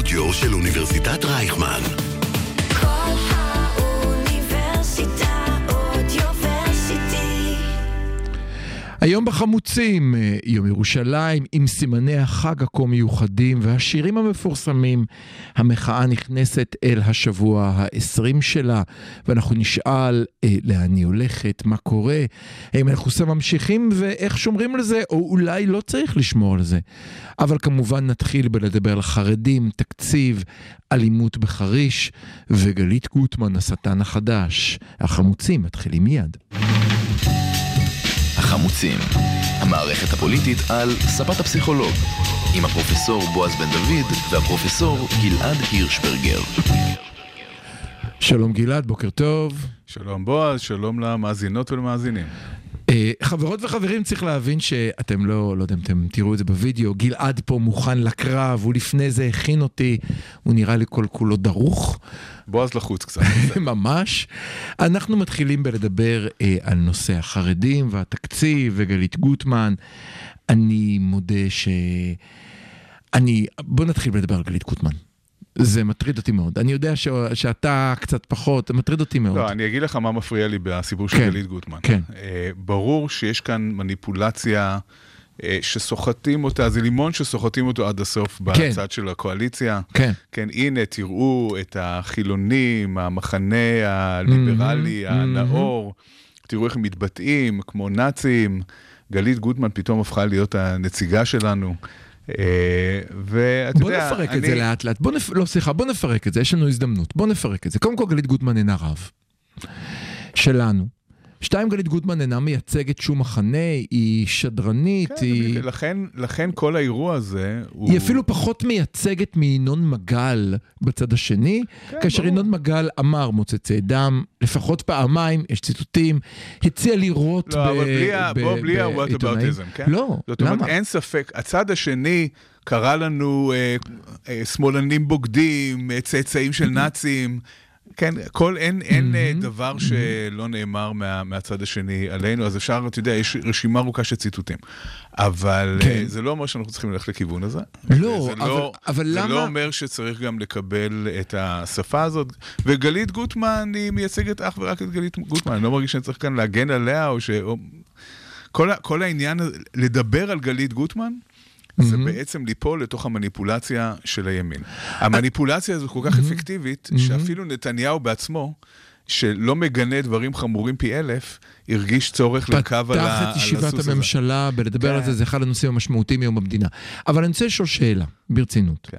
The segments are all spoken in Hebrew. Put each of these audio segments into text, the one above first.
האודיו של אוניברסיטת רייכמן. היום בחמוצים, אה, יום ירושלים, עם סימני החג הכה מיוחדים והשירים המפורסמים. המחאה נכנסת אל השבוע ה-20 שלה, ואנחנו נשאל אה, לאן היא הולכת, מה קורה, האם אנחנו סתם ממשיכים ואיך שומרים על זה, או אולי לא צריך לשמור על זה. אבל כמובן נתחיל בלדבר על חרדים, תקציב, אלימות בחריש, וגלית גוטמן, השטן החדש. החמוצים מתחילים מיד. החמוצים, המערכת הפוליטית על ספת הפסיכולוג, עם הפרופסור בועז בן דוד והפרופסור גלעד הירשברגר. שלום גלעד, בוקר טוב. שלום בועז, שלום למאזינות ולמאזינים. אה, חברות וחברים, צריך להבין שאתם לא, לא יודע אם אתם תראו את זה בווידאו, גלעד פה מוכן לקרב, הוא לפני זה הכין אותי, הוא נראה לי כל כולו דרוך, בועז לחוץ קצת. ממש. אנחנו מתחילים בלדבר אה, על נושא החרדים והתקציב וגלית גוטמן. אני מודה ש... אני... בוא נתחיל בלדבר על גלית גוטמן. זה מטריד אותי מאוד. אני יודע ש... שאתה קצת פחות, זה מטריד אותי מאוד. לא, אני אגיד לך מה מפריע לי בסיפור של כן, גלית גוטמן. כן. אה, ברור שיש כאן מניפולציה אה, שסוחטים אותה, זה לימון שסוחטים אותו עד הסוף כן. בצד של הקואליציה. כן. כן, הנה, תראו את החילונים, המחנה הליברלי, מהמם, הנאור, תראו איך הם מתבטאים, כמו נאצים. גלית גוטמן פתאום הפכה להיות הנציגה שלנו. אה, ואתה בוא יודע, נפרק את אני- זה לאט לאט. בוא נפ... לא, סליחה, בוא נפרק את זה, יש לנו הזדמנות. בוא נפרק את זה. קודם כל, גלית גוטמן אינה רב. שלנו. שתיים, גלית גוטמן אינה מייצגת שום מחנה, היא שדרנית, כן, היא... לכן, לכן כל האירוע הזה הוא... היא אפילו פחות מייצגת מינון מגל בצד השני, כן, כאשר ברור. ינון מגל אמר מוצצי דם, לפחות פעמיים, יש ציטוטים, הציע לירות לא, אבל בלי, ב- בוא, ב- בלי. ה-whataboutism, כן? לא, זאת אומרת, למה? אין ספק, הצד השני קרא לנו אה, אה, שמאלנים בוגדים, אה, צאצאים של נאצים. כן, כל, אין, אין אה, מהמם, דבר שלא נאמר מה, מהצד השני עלינו, אז אפשר, אתה יודע, יש רשימה ארוכה של ציטוטים. אבל כן. כן. זה לא אומר שאנחנו צריכים ללכת לכיוון הזה. לא, זה אבל- לא, אבל זה למה- לא אומר שצריך גם לקבל את השפה הזאת. וגלית גוטמן, היא מייצגת אך ורק את גלית גוטמן. אני לא מרגיש שאני צריך כאן להגן עליה, או ש... או... כל, כל העניין, לדבר על גלית גוטמן, זה. בעצם ליפול לתוך המניפולציה של הימין. המניפולציה הזו כל כך אפקטיבית, שאפילו נתניהו בעצמו, שלא מגנה דברים חמורים פי אלף, הרגיש צורך לרכב על ה- פתח על את ישיבת הסוס הזה. הממשלה בלדבר כן. על זה, זה אחד הנושאים המשמעותיים היום במדינה. אבל אני רוצה לשאול שאלה, ברצינות. כן.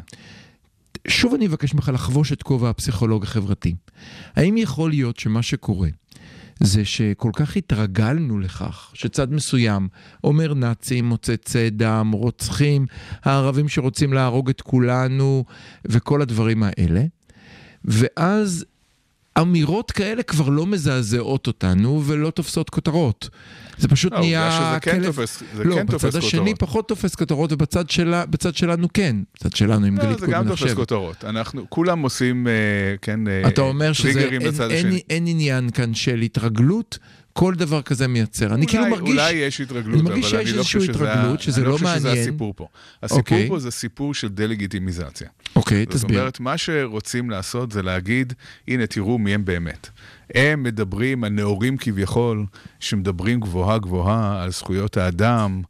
שוב אני אבקש ממך לחבוש את כובע הפסיכולוג החברתי. האם יכול להיות שמה שקורה זה שכל כך התרגלנו לכך שצד מסוים אומר נאצים, מוצצי דם, רוצחים, הערבים שרוצים להרוג את כולנו וכל הדברים האלה, ואז אמירות כאלה כבר לא מזעזעות אותנו ולא תופסות כותרות. זה פשוט לא, העובדה נהיה שזה כן כלב... תופס- זה לא, כן תופס בצד השני כותרות. פחות תופס כותרות ובצד שלה, בצד שלנו כן. בצד שלנו עם לא, גלית זה גם תופס עכשיו. כותרות. אנחנו, כולם עושים, אה, כן, אה, אתה אומר שזה טריגרים אין, לצד אין, השני. אין עניין כאן של התרגלות, כל דבר כזה מייצר. אני כאילו אולי- מרגיש... אולי יש התרגלות, אני מרגיש שיש אני לא איזושהי שזה התרגלות, שזה אני לא לא חושב שזה מעניין. הסיפור פה. הסיפור אוקיי. פה זה סיפור של דה-לגיטימיזציה. אוקיי, זאת תסביר. אומרת, מה שרוצים לעשות זה להגיד, הנה, תראו מי הם באמת. הם מדברים, הנאורים כביכול, שמדברים גבוהה גבוהה על זכויות האדם,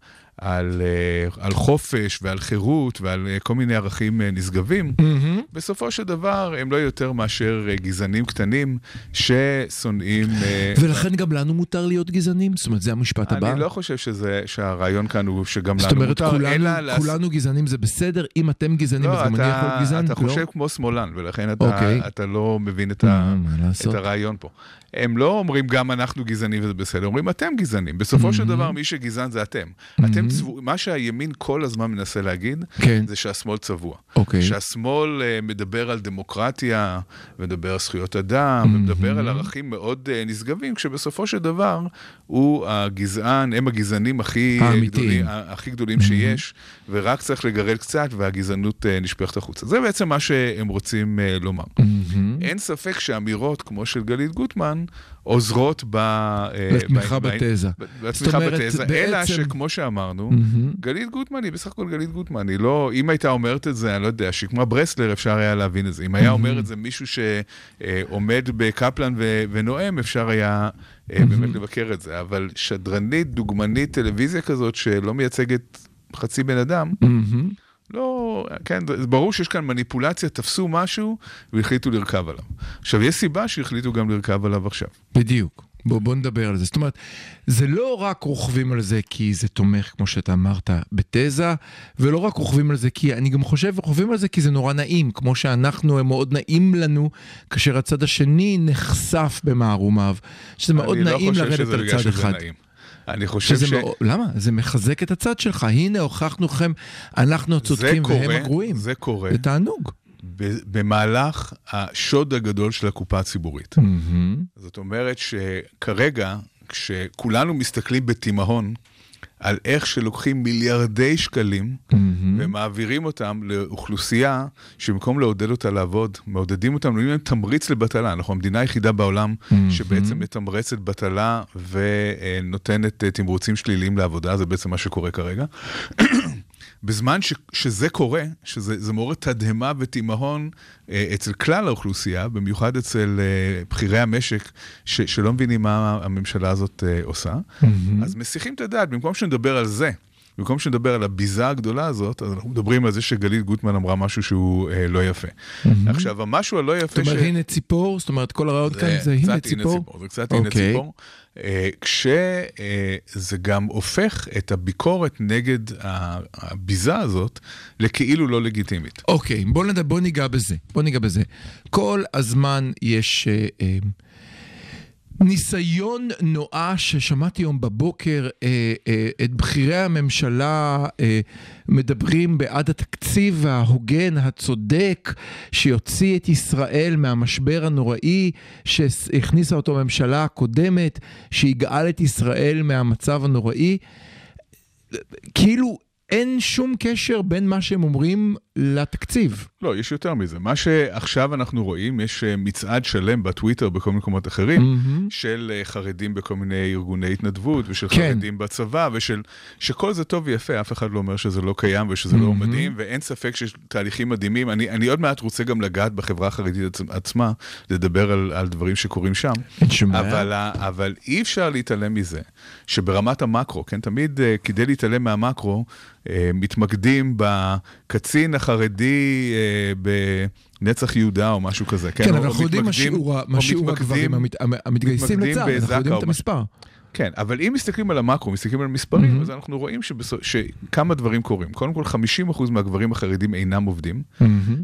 על, אה, על חופש ועל חירות ועל אה, כל מיני ערכים אה, נשגבים. מהמם. בסופו של דבר, הם לא יותר מאשר גזענים קטנים ששונאים... ולכן גם לנו מותר להיות גזענים? זאת אומרת, זה המשפט הבא? אני לא חושב שזה, שהרעיון כאן הוא שגם זאת לנו אומרת, מותר, כולנו, אלא... לעס- כולנו גזענים זה בסדר? אם אתם גזענים, לא, אז גם אני יכול להיות אתה, גזען? אתה לא? חושב כמו שמאלן, ולכן אתה, אוקיי. אתה לא מבין את, אה, ה? את הרעיון פה. הם לא אומרים גם אנחנו גזענים וזה בסדר, אומרים אתם גזענים. בסופו של Mhm. דבר, מי שגזען זה אתם. אתם צבוע, מה שהימין כל הזמן מנסה להגיד, כן. זה שהשמאל צבוע. אוקיי. שהשמאל אה, מדבר על דמוקרטיה, ומדבר על זכויות אדם, Mhm. ומדבר על ערכים מאוד אה, נשגבים, כשבסופו של דבר הוא הגזען, הם הגזענים הכי. גדולים, ה- הכי גדולים שיש, ורק צריך לגרד קצת, והגזענות אה, נשפכת החוצה. זה בעצם מה שהם רוצים אה, לומר. מהמם. אין ספק שאמירות כמו של גלית גוטמן עוזרות ב... אה, לתמיכה ב- בתזה. ב- זאת לתמיכה בתזה, אלא בעצם- שכמו שאמרנו, מהמם. גלית גוטמן היא בסך הכל גלית גוטמן, היא לא, אם הייתה אומרת את זה, אני לא יודע, כמו ברסלר, אפשר היה להבין את זה. אם היה אומר את זה מישהו שעומד בקפלן ו- ונואם, אפשר היה אה, באמת לבקר את זה. אבל שדרנית, דוגמנית, טלוויזיה כזאת, שלא מייצגת חצי בן אדם. לא, כן, זה ברור שיש כאן מניפולציה, תפסו משהו והחליטו לרכב עליו. עכשיו, יש סיבה שהחליטו גם לרכב עליו עכשיו. בדיוק. בוא, בוא נדבר על זה. זאת אומרת, זה לא רק רוכבים על זה כי זה תומך, כמו שאתה אמרת, בתזה, ולא רק רוכבים על זה כי, אני גם חושב, רוכבים על זה כי זה נורא נעים, כמו שאנחנו, הם מאוד נעים לנו, כאשר הצד השני נחשף במערומיו, שזה מאוד נעים לרדת שזה על בגלל צד שזה אחד. נעים. אני חושב ש... מאוד, למה? זה מחזק את הצד שלך. הנה, הוכחנו לכם, אנחנו הצודקים והם קורה, הגרועים. זה קורה זה תענוג. במהלך השוד הגדול של הקופה הציבורית. מהמם. זאת אומרת שכרגע, כשכולנו מסתכלים בתימהון על איך שלוקחים מיליארדי שקלים מהמם. ומעבירים אותם לאוכלוסייה שבמקום לעודד אותה לעבוד, מעודדים אותם, נותנים להם תמריץ לבטלה. אנחנו המדינה היחידה בעולם שבעצם מתמרצת בטלה ונותנת אה, תמרוצים שליליים לעבודה, זה בעצם מה שקורה כרגע. בזמן ש, שזה קורה, שזה זה מעורר תדהמה ותימהון אה, אצל כלל האוכלוסייה, במיוחד אצל אה, בכירי המשק, ש, שלא מבינים מה הממשלה הזאת אה, עושה, אז מסיחים את הדעת, במקום שנדבר על זה, במקום שנדבר על הביזה הגדולה הזאת, אז אנחנו מדברים על זה שגלית גוטמן אמרה משהו שהוא אה, לא יפה. עכשיו, המשהו הלא יפה... זאת אומרת, הנה ציפור, זאת אומרת, כל הרעיון כאן זה הנה. ציפור, זה קצת הנה אוקיי. ציפור. כשזה גם הופך את הביקורת נגד הביזה הזאת לכאילו לא לגיטימית. אוקיי, בוא, נד... בוא ניגע בזה. בוא ניגע בזה. כל הזמן יש אה, אה, ניסיון נואש, ששמעתי היום בבוקר אה, אה, את בכירי הממשלה אה, מדברים בעד התקציב ההוגן, הצודק, שיוציא את ישראל מהמשבר הנוראי שהכניסה אותו הממשלה הקודמת, שיגאל את ישראל מהמצב הנוראי. כאילו אין שום קשר בין מה שהם אומרים לתקציב. לא, יש יותר מזה. מה שעכשיו אנחנו רואים, יש אה, מצעד שלם בטוויטר בכל מיני מקומות אחרים, מהמם. של אה, חרדים בכל מיני ארגוני התנדבות, ושל כן. חרדים בצבא, ושל... שכל זה טוב ויפה, אף אחד לא אומר שזה לא קיים ושזה לא מהמם. מדהים, ואין ספק שיש תהליכים מדהימים. אני, אני עוד מעט רוצה גם לגעת בחברה החרדית עצ- עצמה, לדבר על, על דברים שקורים שם. אין שום בעיה. אבל, אי אפשר להתעלם מזה שברמת המקרו, כן, תמיד אה, כדי להתעלם מהמקרו, מתמקדים בקצין החרדי בנצח יהודה או משהו כזה, כן? כן, אבל אנחנו יודעים מה שיעור הגברים המת- המ- המתגייסים לצה"ל, אנחנו בזק"א יודעים את. המספר. כן, אבל אם מסתכלים על המקרו, מסתכלים על מספרים, מהמם. אז אנחנו רואים שבסו- שכמה דברים קורים. קודם כל, 50% מהגברים החרדים אינם עובדים,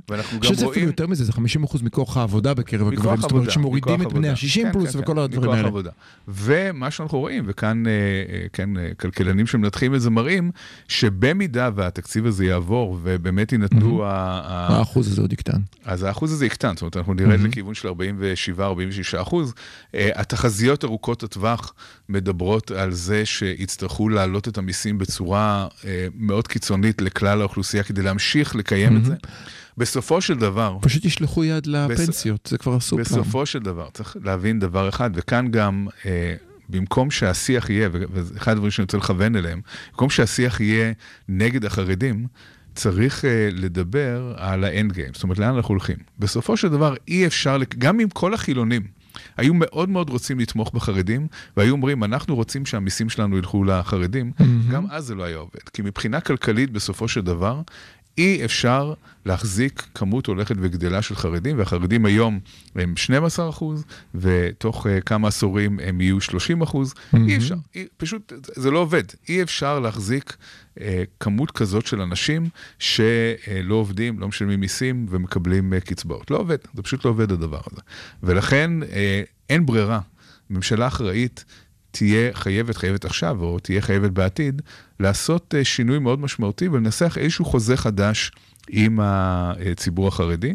ואנחנו גם שזה אפילו רואים... יותר מזה, זה 50% מכוח העבודה בקרב הגברים, זאת אומרת שמורידים את בני עבודה. ה-60 כן, פלוס כן, וכל כן, הדברים האלה. עבודה. ומה שאנחנו רואים, וכאן אה, אה, כן, אה, כלכלנים שמנתחים את זה מראים, שבמידה והתקציב הזה יעבור, ובאמת יינתנו ה- ה- האחוז הזה עוד יקטן. אז האחוז הזה יקטן, זאת אומרת, אנחנו נרד Mhm. לכיוון של 47-46 אחוז. אה, התחזיות ארוכות הטווח מדברות על זה שיצטרכו להעלות את המיסים בצורה אה, מאוד קיצונית לכלל האוכלוסייה כדי להמשיך לקיים את זה. בסופו של דבר, פשוט ישלחו יד לפנסיות, זה כבר עשו פעם. בסופו של דבר, צריך להבין דבר אחד, וכאן גם, אה, במקום שהשיח יהיה, וזה אחד הדברים שאני רוצה לכוון אליהם, במקום שהשיח יהיה נגד החרדים, צריך אה, לדבר על האנד גיים, זאת אומרת, לאן אנחנו הולכים. בסופו של דבר, אי אפשר, גם אם כל החילונים היו מאוד מאוד רוצים לתמוך בחרדים, והיו אומרים, אנחנו רוצים שהמיסים שלנו ילכו לחרדים, גם אז זה לא היה עובד. כי מבחינה כלכלית, בסופו של דבר, אי אפשר להחזיק כמות הולכת וגדלה של חרדים, והחרדים היום הם 12 אחוז, ותוך uh, כמה עשורים הם יהיו 30 אחוז. אי אפשר, אי, פשוט זה- זה לא עובד. אי אפשר להחזיק uh, כמות כזאת של אנשים שלא עובדים, לא משלמים מיסים ומקבלים uh, קצבאות. לא עובד, זה פשוט לא עובד הדבר הזה. ולכן uh, אין ברירה. ממשלה אחראית תהיה חייבת, חייבת עכשיו, או תהיה חייבת בעתיד, לעשות אה, שינוי מאוד משמעותי ולנסח איזשהו חוזה חדש עם הציבור החרדי,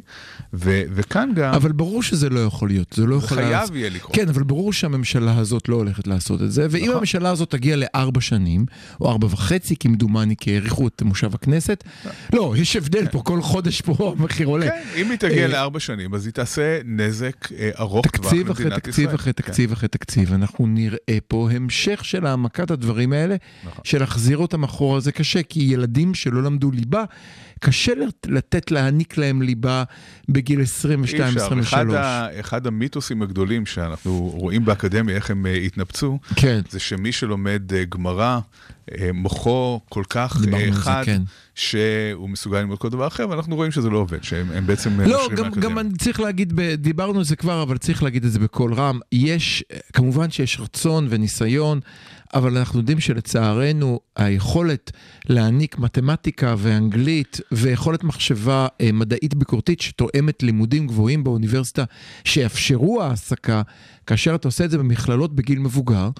ו- וכאן גם... אבל ברור שזה לא יכול להיות, זה לא זה יכול... חייב לעצ- יהיה לקרות. כן, אבל ברור שהממשלה הזאת לא הולכת לעשות את זה, ואם נכון. הממשלה הזאת תגיע לארבע שנים, או ארבע וחצי, כמדומני, כי האריכו את מושב הכנסת, לא, יש הבדל פה, כל חודש פה המחיר עולה. כן, אם היא תגיע אה, לארבע שנים, אז היא תעשה נזק אה, ארוך טווח תקציב אחרי למדינת תקציב ישראל. אחרי כן. תקציב אחרי תקציב, אנחנו נראה פה המשך של העמקת הדברים האלה, נכון. של להחזיר אותם אחורה זה קשה, כי ילדים שלא למדו ליבה, קשה לת- לתת להעניק להם ליבה בגיל אי אפשר. 22-23. אחד, ה, אחד המיתוסים הגדולים שאנחנו רואים באקדמיה, איך הם אה, התנפצו, כן, זה שמי שלומד אה, גמרא, מוחו כל כך אה, חד, כן. שהוא מסוגל ללמוד כל דבר אחר, ואנחנו רואים שזה לא עובד, שהם הם בעצם אה, לא, גם. גם אני צריך להגיד, דיברנו על זה כבר, אבל צריך להגיד את זה בקול רם. יש, כמובן שיש רצון וניסיון, אבל אנחנו יודעים שלצערנו היכולת להעניק מתמטיקה ואנגלית ויכולת מחשבה אה, מדעית ביקורתית שתואמת לימודים גבוהים באוניברסיטה, שיאפשרו העסקה, כאשר אתה עושה את זה במכללות בגיל מבוגר,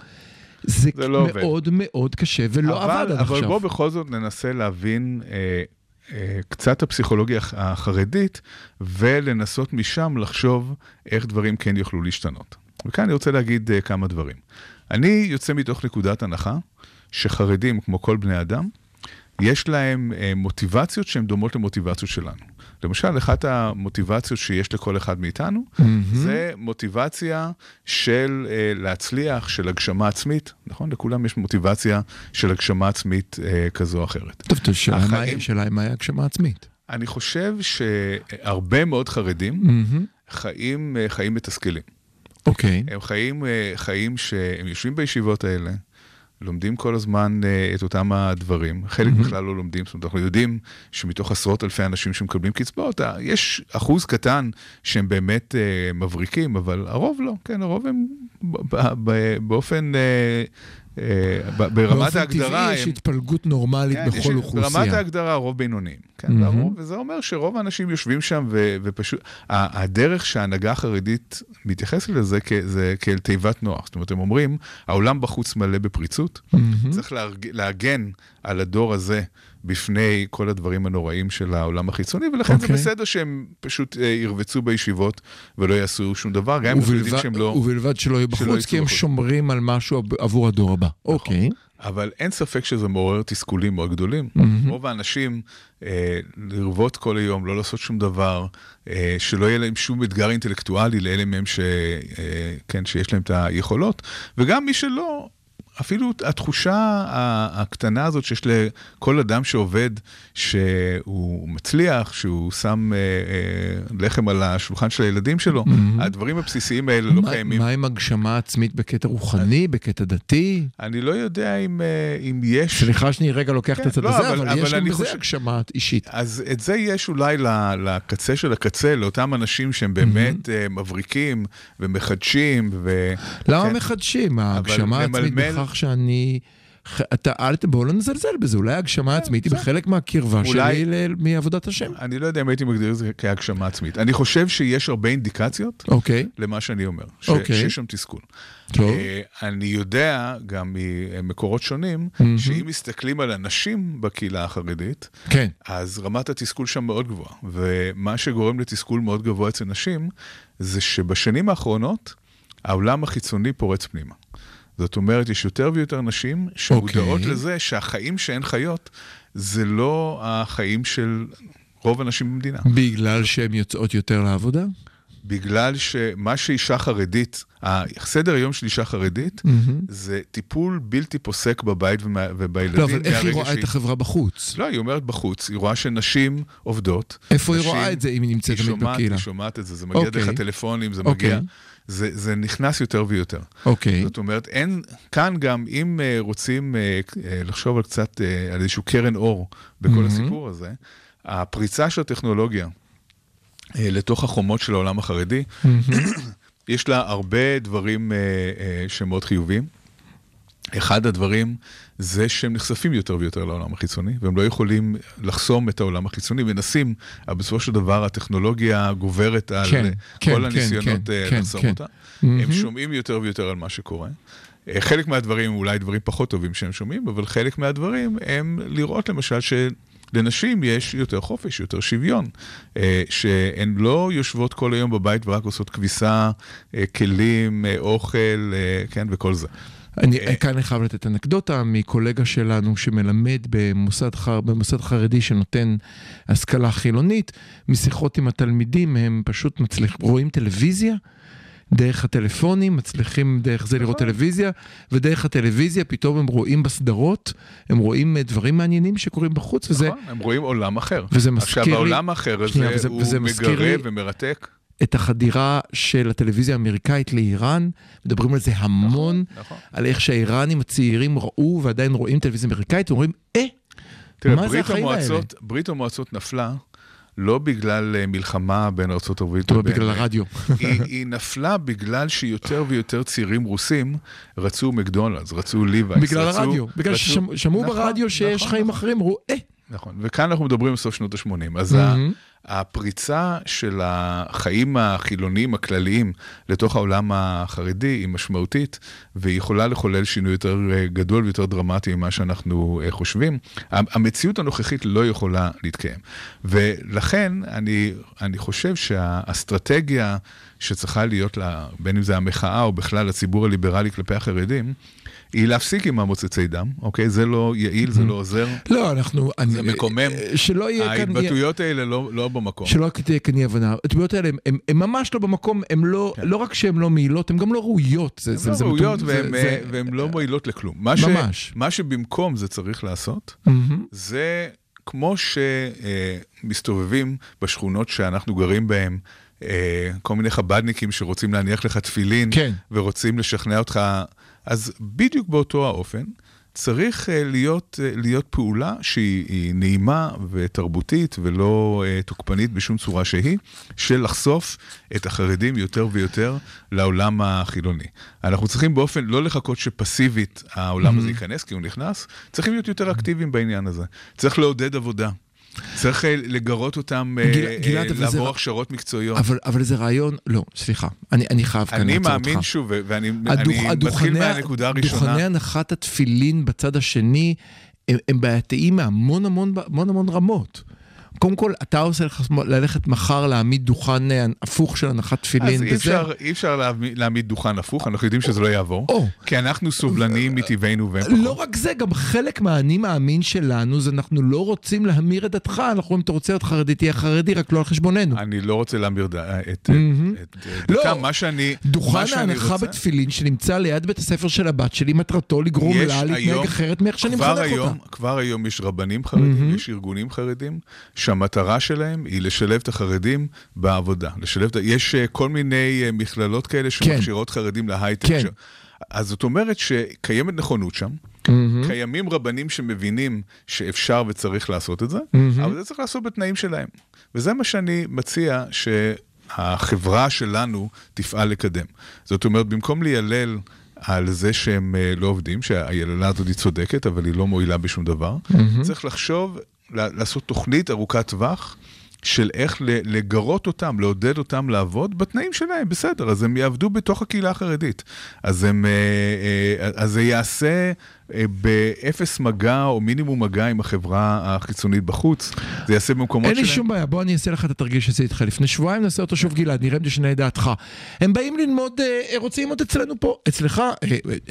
זה, זה לא עובד. מאוד מאוד קשה ולא אבל, עבד עד אבל עכשיו. בוא בכל זאת ננסה להבין אה, אה, קצת הפסיכולוגיה הח- החרדית, ולנסות משם לחשוב איך דברים כן יוכלו להשתנות. וכאן אני רוצה להגיד אה, כמה דברים. אני יוצא מתוך נקודת הנחה שחרדים, כמו כל בני אדם, יש להם אה, מוטיבציות שהן דומות למוטיבציות שלנו. למשל, אחת המוטיבציות שיש לכל אחד מאיתנו, זה מוטיבציה של אה, להצליח, של הגשמה עצמית, נכון? לכולם יש מוטיבציה של הגשמה עצמית אה, כזו או אחרת. טוב, טוב, השאלה מה- החיים- השאלה היא מה היה הגשמה עצמית. אני חושב שהרבה מאוד חרדים מהמם. חיים אה, חיים מתסכלים. אוקיי. הם חיים אה, חיים שהם יושבים בישיבות האלה, לומדים כל הזמן אה, את אותם הדברים, חלק בכלל לא לומדים, זאת אומרת, אנחנו יודעים שמתוך עשרות אלפי אנשים שמקבלים קצבאות, אה, יש אחוז קטן שהם באמת אה, מבריקים, אבל הרוב לא, כן, הרוב הם באופן, אה, אה, ברמת באופן ההגדרה, טבעי יש התפלגות נורמלית כן, בכל אוכלוסייה. ברמת ההגדרה הרוב בינוניים. כן, מהמם. והרוב, וזה אומר שרוב האנשים יושבים שם ופשוט, הדרך שההנהגה החרדית מתייחסת לזה זה כאל תיבת נוח. זאת אומרת, הם אומרים, העולם בחוץ מלא בפריצות, מהמם. צריך להגן על הדור הזה בפני כל הדברים הנוראים של העולם החיצוני, ולכן אוקיי. זה בסדר שהם פשוט אה, ירבצו בישיבות ולא יעשו שום דבר, גם אם אנחנו יודעים שהם לא... ובלבד שלא יהיו בחוץ, כי הם בחוץ. שומרים על משהו עב- עבור הדור הבא. אוקיי. אבל אין ספק שזה מעורר תסכולים מאוד גדולים. מהמם. רוב האנשים, אה, לרבות כל היום, לא לעשות שום דבר, אה, שלא יהיה להם שום אתגר אינטלקטואלי לאלה מהם ש, אה, כן, שיש להם את היכולות, וגם מי שלא, אפילו התחושה הקטנה הזאת שיש לכל אדם שעובד, שהוא מצליח, שהוא שם אה, אה, לחם על השולחן של הילדים שלו, הדברים הבסיסיים האלה לא קיימים. מה עם הגשמה עצמית בקטע רוחני, בקטע דתי? אני לא יודע אם, אה, אם יש... סליחה שאני רגע לוקח את כן, הצד לא, הזה, אבל- אבל אבל יש גם בזה הגשמה אישית. אז את זה יש אולי לקצה של הקצה, לאותם אנשים שהם באמת אה, מבריקים ומחדשים, ו... למה כן. מחדשים? ההגשמה העצמית ממלמל- בכך שאני... אתה, אל. בואו לא נזלזל בזה, אולי ההגשמה העצמית היא בסדר. בחלק מהקרבה כן, אולי- שלי מעבודת השם. אני לא יודע אם הייתי מגדיר את זה כהגשמה עצמית. אני חושב שיש הרבה אינדיקציות אוקיי, למה שאני אומר, אוקיי. שיש שם תסכול. אה, אני יודע גם ממקורות שונים. שאם מסתכלים על אנשים בקהילה החרדית, כן. אז רמת התסכול שם מאוד גבוהה. ומה שגורם לתסכול מאוד גבוה אצל נשים, זה שבשנים האחרונות, העולם החיצוני פורץ פנימה. זאת אומרת, יש יותר ויותר נשים שמודעות אוקיי. לזה שהחיים שהן חיות, זה לא החיים של רוב הנשים במדינה. בגלל שהן יוצאות יותר לעבודה? בגלל שמה שאישה חרדית, הסדר היום של אישה חרדית, מהמם. זה טיפול בלתי פוסק בבית ובילדים. לא, אבל איך היא רואה את שהיא- החברה בחוץ? לא, היא אומרת בחוץ, היא רואה שנשים עובדות. איפה היא נשים- רואה את זה אם היא נמצאת היא תמיד בקהילה? היא שומעת את זה, זה מגיע אוקיי. דרך הטלפונים, זה אוקיי. מגיע, זה, זה נכנס יותר ויותר. אוקיי. זאת אומרת, אין, כאן גם, אם uh, רוצים uh, uh, לחשוב על קצת, על איזשהו קרן אור בכל מהמם. הסיפור הזה, הפריצה של הטכנולוגיה לתוך החומות של העולם החרדי, מהמם. יש לה הרבה דברים uh, uh, שהם מאוד חיוביים. אחד הדברים זה שהם נחשפים יותר ויותר לעולם החיצוני, והם לא יכולים לחסום את העולם החיצוני, מנסים, אבל בסופו של דבר הטכנולוגיה גוברת על כן, אה, כן, כל כן, הניסיונות כן, אה, כן, לחסום כן. אותה. מהמם. הם שומעים יותר ויותר על מה שקורה. אה, חלק מהדברים אולי דברים פחות טובים שהם שומעים, אבל חלק מהדברים הם לראות למשל לנשים יש יותר חופש, יותר שוויון, אה, שהן לא יושבות כל היום בבית ורק עושות כביסה, כלים, אוכל, כן, וכל זה. אני אה, כאן אני חייב לתת אנקדוטה מקולגה שלנו שמלמד במוסד, חר, במוסד חרדי שנותן השכלה חילונית, משיחות עם התלמידים הם פשוט מצליחים, רואים טלוויזיה. דרך הטלפונים, מצליחים דרך זה לראות טלוויזיה, ודרך הטלוויזיה פתאום הם רואים בסדרות, הם רואים אה, דברים מעניינים שקורים בחוץ, וזה נכון, הם רואים עולם אחר. וזה מזכיר לי- עכשיו, העולם האחר הזה הוא מגרה ומרתק. את החדירה של הטלוויזיה האמריקאית לאיראן, מדברים על זה המון, נכון. על איך שהאיראנים הצעירים ראו ועדיין רואים טלוויזיה אמריקאית, ואומרים, אה, תראה, מה זה החיים האלה? המועצות, ברית המועצות נפלה לא בגלל אה, מלחמה בין ארה"ב לבין... בגלל הרדיו. היא, היא נפלה בגלל שיותר ויותר צעירים רוסים רצו מקדונלדס, רצו ליבייס. בגלל רצו, הרדיו, בגלל ששמעו נכון, ברדיו שיש נכון, חיים נכון, אחרים, אמרו, אה, נכון, וכאן אנחנו מדברים על סוף שנות ה-80. אז ה- הפריצה של החיים החילוניים הכלליים לתוך העולם החרדי היא משמעותית, והיא יכולה לחולל שינוי יותר אה, גדול ויותר דרמטי ממה שאנחנו אה, חושבים. המציאות הנוכחית לא יכולה להתקיים. ולכן אני, אני חושב שהאסטרטגיה שצריכה להיות לה, בין אם זה המחאה או בכלל הציבור הליברלי כלפי החרדים, היא להפסיק עם המוצצי דם, אוקיי? זה לא יעיל, זה לא עוזר. לא, אנחנו... אני- זה מקומם. אה, שלא יהיה כאן... ההתבטאויות האלה לא, לא במקום. שלא תהיה כאן אי הבנה, ההתבטאויות האלה הן ממש לא במקום, הן לא, לא רק שהן לא מעילות, הן גם לא ראויות. הן לא זה ראויות והן זה- אה, והן לא מועילות לכלום. מה ש- ממש. מה שבמקום זה צריך לעשות. זה כמו שמסתובבים בשכונות שאנחנו גרים בהן, אה, כל מיני חבדניקים שרוצים להניח לך תפילין, כן. ורוצים לשכנע אותך, אז בדיוק באותו האופן. צריך אה, להיות, אה, להיות פעולה שהיא היא נעימה ותרבותית ולא אה, תוקפנית בשום צורה שהיא, של לחשוף את החרדים יותר ויותר לעולם החילוני. אנחנו צריכים באופן, לא לחכות שפסיבית העולם הזה ייכנס, כי הוא נכנס, צריכים להיות יותר אקטיביים בעניין הזה. צריך לעודד עבודה. צריך אה, לגרות אותם אה, גיל- אה, גלעד, זה לעבור הכשרות מקצועיות. אבל, אבל זה רעיון, לא, סליחה, אני, אני חייב כאן אני לעצור אותך. מאמין שוב, ואני אני הדוכני- מתחיל מהנקודה הראשונה. דוכני הנחת התפילין בצד השני הם, הם בעייתיים מהמון המון, המון המון רמות. קודם כל, אתה עושה לך ללכת מחר להעמיד דוכן אה, הפוך של הנחת תפילין, אז אי אפשר, אי אפשר להעמיד, להעמיד דוכן הפוך, אנחנו יודעים שזה לא יעבור, או. כי אנחנו סובלניים מטבענו והם פחות. לא רק זה, גם חלק מהאני מאמין שלנו זה אנחנו לא רוצים להמיר את דתך, אנחנו אומרים, אתה רוצה להיות חרדי, תהיה חרדי, רק לא על חשבוננו. אני לא רוצה להמיר ד... את, מהמם. את, את לא. דתם, מה שאני, דוכן ההנחה בתפילין שנמצא ליד בית הספר של הבת שלי, מטרתו לגרום לה להתנהג אחרת מאיך שאני מחנך אותה. כבר היום יש רבנים חרדים, יש ארגונים חרדים, שהמטרה שלהם היא לשלב את החרדים בעבודה. לשלב יש אה, כל מיני אה, מכללות כאלה שמכשירות חרדים להייטק. כן. ש... אז זאת אומרת שקיימת נכונות שם, קיימים רבנים שמבינים שאפשר וצריך לעשות את זה, אבל זה צריך לעשות בתנאים שלהם. וזה מה שאני מציע שהחברה שלנו תפעל לקדם. זאת אומרת, במקום ליילל על זה שהם אה, לא עובדים, שהיללה הזאת היא צודקת, אבל היא לא מועילה בשום דבר, צריך לחשוב, לעשות תוכנית ארוכת טווח. של איך לגרות אותם, לעודד אותם לעבוד בתנאים שלהם, בסדר, אז הם יעבדו בתוך הקהילה החרדית. אז, הם, אה, אה, אז זה יעשה אה, באפס מגע או מינימום מגע עם החברה החיצונית בחוץ, זה יעשה במקומות אין שלהם. לי שום בעיה, בוא אני אעשה לך את התרגיל שעשיתי איתך לפני שבועיים, נעשה אותו שוב גלעד, נראה אם תשנה את דעתך. הם באים ללמוד, רוצים ללמוד אצלנו פה, אצלך,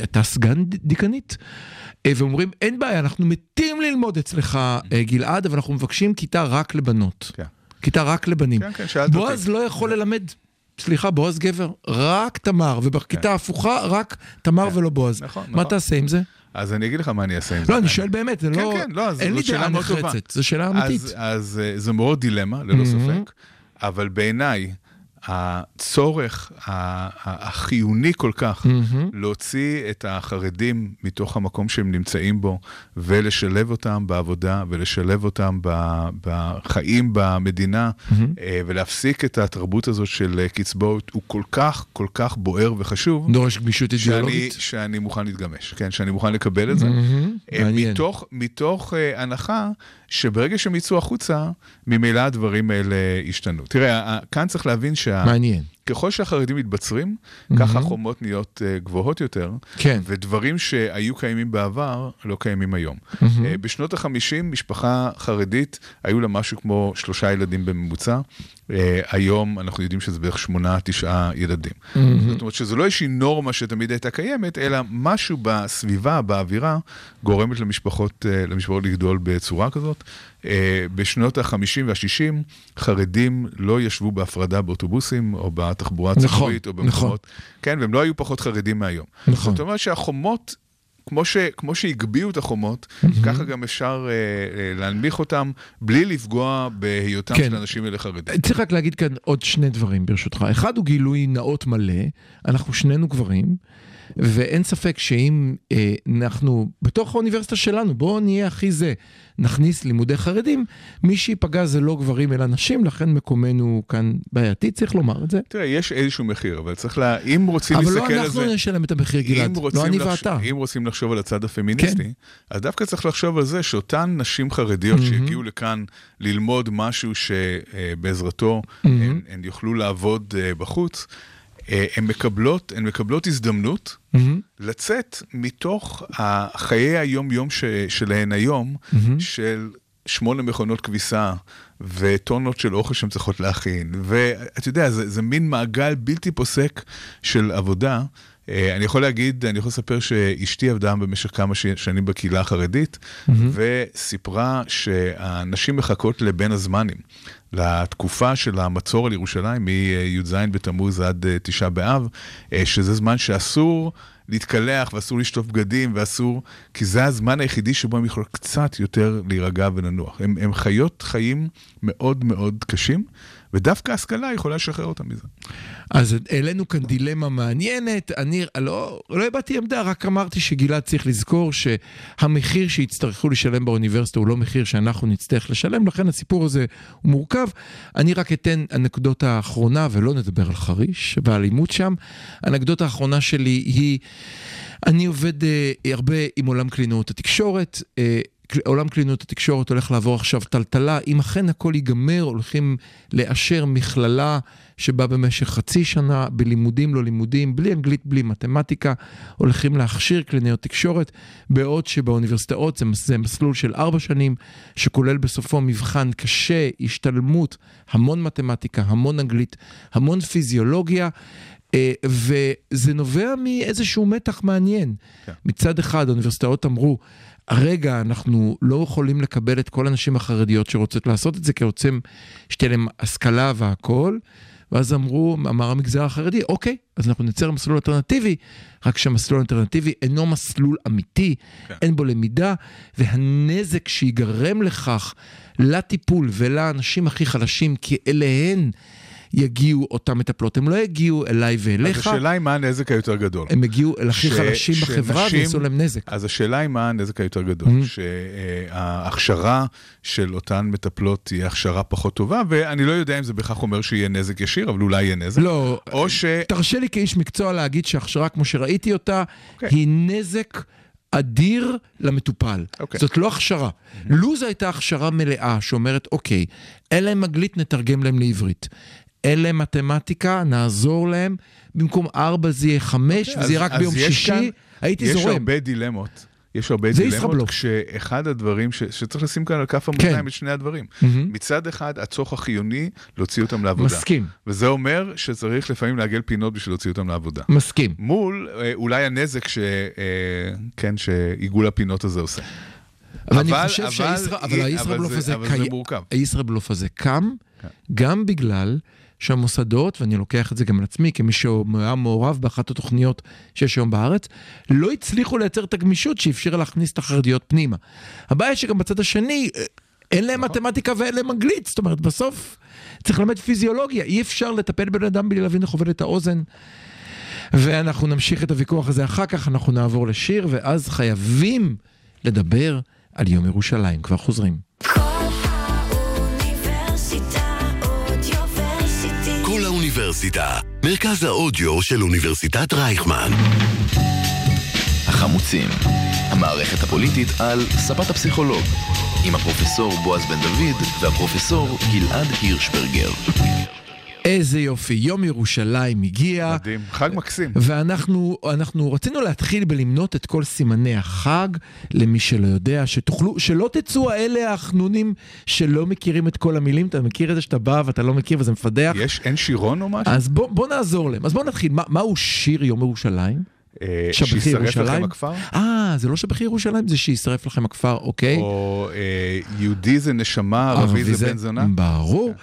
אתה סגן דיקנית. אה, ואומרים, אין בעיה, אנחנו מתים ללמוד אצלך, אה, גלעד, אבל אנחנו מבקשים כיתה רק לבנות. כן. כיתה רק לבנים. כן, כן, שאלת בועז אותי. לא יכול ללמד, סליחה, בועז גבר, רק תמר, ובכיתה ההפוכה, רק תמר ולא בועז. נכון, מה נכון. תעשה עם זה? אז אני אגיד לך מה אני אעשה עם זה. לא, אני שואל באמת, זה כן, לא... כן, לא, אז אין לי זאת שאלה דעה מאוד טובה. נחרצת, זו שאלה אמיתית. אז, אז אה, זה מאוד דילמה, ללא ספק, אבל בעיניי, הצורך החיוני כל כך להוציא את החרדים מתוך המקום שהם נמצאים בו ולשלב אותם בעבודה ולשלב אותם בחיים במדינה אה, ולהפסיק את התרבות הזאת של אה, קצבאות הוא כל כך כל כך בוער וחשוב. דורש גמישות אידיאולוגית. שאני מוכן להתגמש, כן, שאני מוכן לקבל את זה. מעניין. מתוך, מתוך אה, הנחה שברגע שהם יצאו החוצה, ממילא הדברים האלה ישתנו. תראה, כאן צריך להבין שה... מעניין. ככל שהחרדים מתבצרים, ככה החומות נהיות אה, גבוהות יותר, כן. ודברים שהיו קיימים בעבר לא קיימים היום. אה, בשנות ה-50, משפחה חרדית, היו לה משהו כמו שלושה ילדים בממוצע. אה, היום אנחנו יודעים שזה בערך שמונה, תשעה ילדים. זאת אומרת שזו לא איזושהי נורמה שתמיד הייתה קיימת, אלא משהו בסביבה, באווירה, גורמת למשפחות, אה, למשפחות לגדול בצורה כזאת. אה, בשנות ה-50 וה-60, חרדים לא ישבו בהפרדה באוטובוסים, או בתחבורה נכון, הציבורית, או נכון. במקומות... כן, והם לא היו פחות חרדים מהיום. נכון. זאת אומרת שהחומות... כמו, ש, כמו שהגביהו את החומות, ככה גם אפשר אה, אה, להנמיך אותם בלי לפגוע בהיותם כן. של אנשים אלה חרדים. צריך רק להגיד כאן עוד שני דברים ברשותך. אחד הוא גילוי נאות מלא, אנחנו שנינו גברים, ואין ספק שאם אה, אנחנו, בתוך האוניברסיטה שלנו, בואו נהיה הכי זה, נכניס לימודי חרדים, מי שייפגע זה לא גברים אלא נשים, לכן מקומנו כאן בעייתי, צריך לומר את זה. תראה, יש איזשהו מחיר, אבל צריך לה... אם רוצים אבל להסתכל לא על אנחנו זה... נשלם את המחיר, גלעד, לא אני לחש- ואתה. אם רוצים לחשוב על הצד הפמיניסטי, אז דווקא צריך לחשוב על זה שאותן נשים חרדיות שהגיעו לכאן ללמוד משהו שבעזרתו הן, הן יוכלו לעבוד אה, בחוץ, אה, הן מקבלות, הן מקבלות הזדמנות לצאת מתוך חיי היום-יום ש, שלהן היום, של שמונה מכונות כביסה וטונות של אוכל שהן צריכות להכין. ואתה יודע, זה, זה מין מעגל בלתי פוסק של עבודה. אה, אני יכול להגיד, אני יכול לספר שאשתי עבדה במשך כמה שנים בקהילה החרדית, וסיפרה שהנשים מחכות לבין הזמנים, לתקופה של המצור על ירושלים, מי"ז בתמוז עד אה, תשעה באב, אה, שזה זמן שאסור להתקלח ואסור לשטוף בגדים ואסור, כי זה הזמן היחידי שבו הם יכולים קצת יותר להירגע ולנוח. הם, הם חיות חיים מאוד מאוד קשים, ודווקא השכלה יכולה לשחרר אותם מזה. אז העלינו כאן דילמה מעניינת, אני לא, לא הבעתי עמדה, רק אמרתי שגלעד צריך לזכור שהמחיר שיצטרכו לשלם באוניברסיטה הוא לא מחיר שאנחנו נצטרך לשלם, לכן הסיפור הזה הוא מורכב. אני רק אתן אנקדוטה האחרונה, ולא נדבר על חריש והאלימות שם. האנקדוטה האחרונה שלי היא, אני עובד אה, הרבה עם עולם קלינאות התקשורת. אה, עולם קלינאות התקשורת הולך לעבור עכשיו טלטלה, אם אכן הכל ייגמר, הולכים לאשר מכללה שבה במשך חצי שנה, בלימודים לא לימודים, בלי אנגלית, בלי מתמטיקה, הולכים להכשיר קלינאות תקשורת, בעוד שבאוניברסיטאות זה, זה מסלול של ארבע שנים, שכולל בסופו מבחן קשה, השתלמות, המון מתמטיקה, המון אנגלית, המון פיזיולוגיה. אה, וזה נובע מאיזשהו מתח מעניין. כן. מצד אחד, האוניברסיטאות אמרו, רגע, אנחנו לא יכולים לקבל את כל הנשים החרדיות שרוצות לעשות את זה, כי רוצים שתהיה להם השכלה והכול. ואז אמרו, אמר המגזר החרדי, אוקיי, אז אנחנו נייצר מסלול אלטרנטיבי, רק שהמסלול האלטרנטיבי אינו מסלול אמיתי, כן. אין בו למידה, והנזק שיגרם לכך לטיפול ולאנשים הכי חלשים, כי אליהן יגיעו אותן מטפלות, הם לא יגיעו אליי אז ואליך, השאלה היא מה הנזק היותר גדול. הם יגיעו אל הכי ש- חלשים בחברה שנשים- ויעשו להם נזק. אז השאלה היא מה הנזק היותר גדול, Mm-hmm. שההכשרה של אותן מטפלות תהיה הכשרה פחות טובה, ואני לא יודע אם זה בהכרח אומר שיהיה נזק ישיר, אבל אולי יהיה נזק. לא, או ש... תרשה לי כאיש מקצוע להגיד שהכשרה כמו שראיתי אותה, אוקיי. היא נזק אדיר למטופל. אוקיי. זאת לא הכשרה. לו זו הייתה הכשרה מלאה שאומרת, אוקיי, אין להם אנגלית, נתרגם להם לעברית. אין להם מתמטיקה, נעזור להם. במקום ארבע זה יהיה חמש, אוקיי, אז- וזה יהיה רק ביום יש שישי, כאן- הייתי יש זורם. הרבה דילמות. יש הרבה זה דילמות. כשאחד הדברים ש, שצריך לשים כאן על כף המאזניים כן. את שני הדברים. מהמם. מצד אחד, הצורך החיוני להוציא אותם לעבודה. מסכים, וזה אומר שצריך לפעמים לעגל פינות בשביל להוציא אותם לעבודה. מסכים. מול אה, אולי הנזק ש... אה, כן, שעיגול הפינות הזה עושה. אבל אני אבל- חושב אבל- שהישראל- אבל אבל הישראבלוף זה- הזה אבל זה. הישראבלוף הזה קם כן. גם בגלל שהמוסדות, ואני לוקח את זה גם על עצמי, כמי שהיה מעורב באחת התוכניות שיש היום בארץ, לא הצליחו לייצר את הגמישות שאפשרה להכניס את החרדיות פנימה. הבעיה שגם בצד השני, אין להם נכון. מתמטיקה ואין להם אנגלית, זאת אומרת, בסוף צריך ללמד פיזיולוגיה, אי אפשר לטפל בבן אדם בלי להבין איך את האוזן. ואנחנו נמשיך את הוויכוח הזה אחר כך, אנחנו נעבור לשיר, ואז חייבים לדבר על יום ירושלים. כבר חוזרים. כל האוניברסיטה, מרכז האודיו של אוניברסיטת רייכמן. החמוצים, המערכת הפוליטית על ספת הפסיכולוג, עם הפרופסור בועז בן דוד והפרופסור גלעד הירשברגר. איזה יופי, יום ירושלים הגיע. מדהים, חג מקסים. ואנחנו אנחנו רצינו להתחיל בלמנות את כל סימני החג, למי שלא יודע, שתוכלו, שלא תצאו האלה החנונים שלא מכירים את כל המילים, אתה מכיר את זה שאתה בא ואתה לא מכיר וזה מפדח? יש, אין שירון או משהו? אז בוא, בוא נעזור להם. אז בוא נתחיל, מה, מהו שיר יום ירושלים? אה, שישרף? לכם הכפר? אה, זה לא שבחי ירושלים, זה שישרף לכם הכפר, אוקיי? או אה, יהודי זה נשמה, ערבי זה בן זונה? ברור.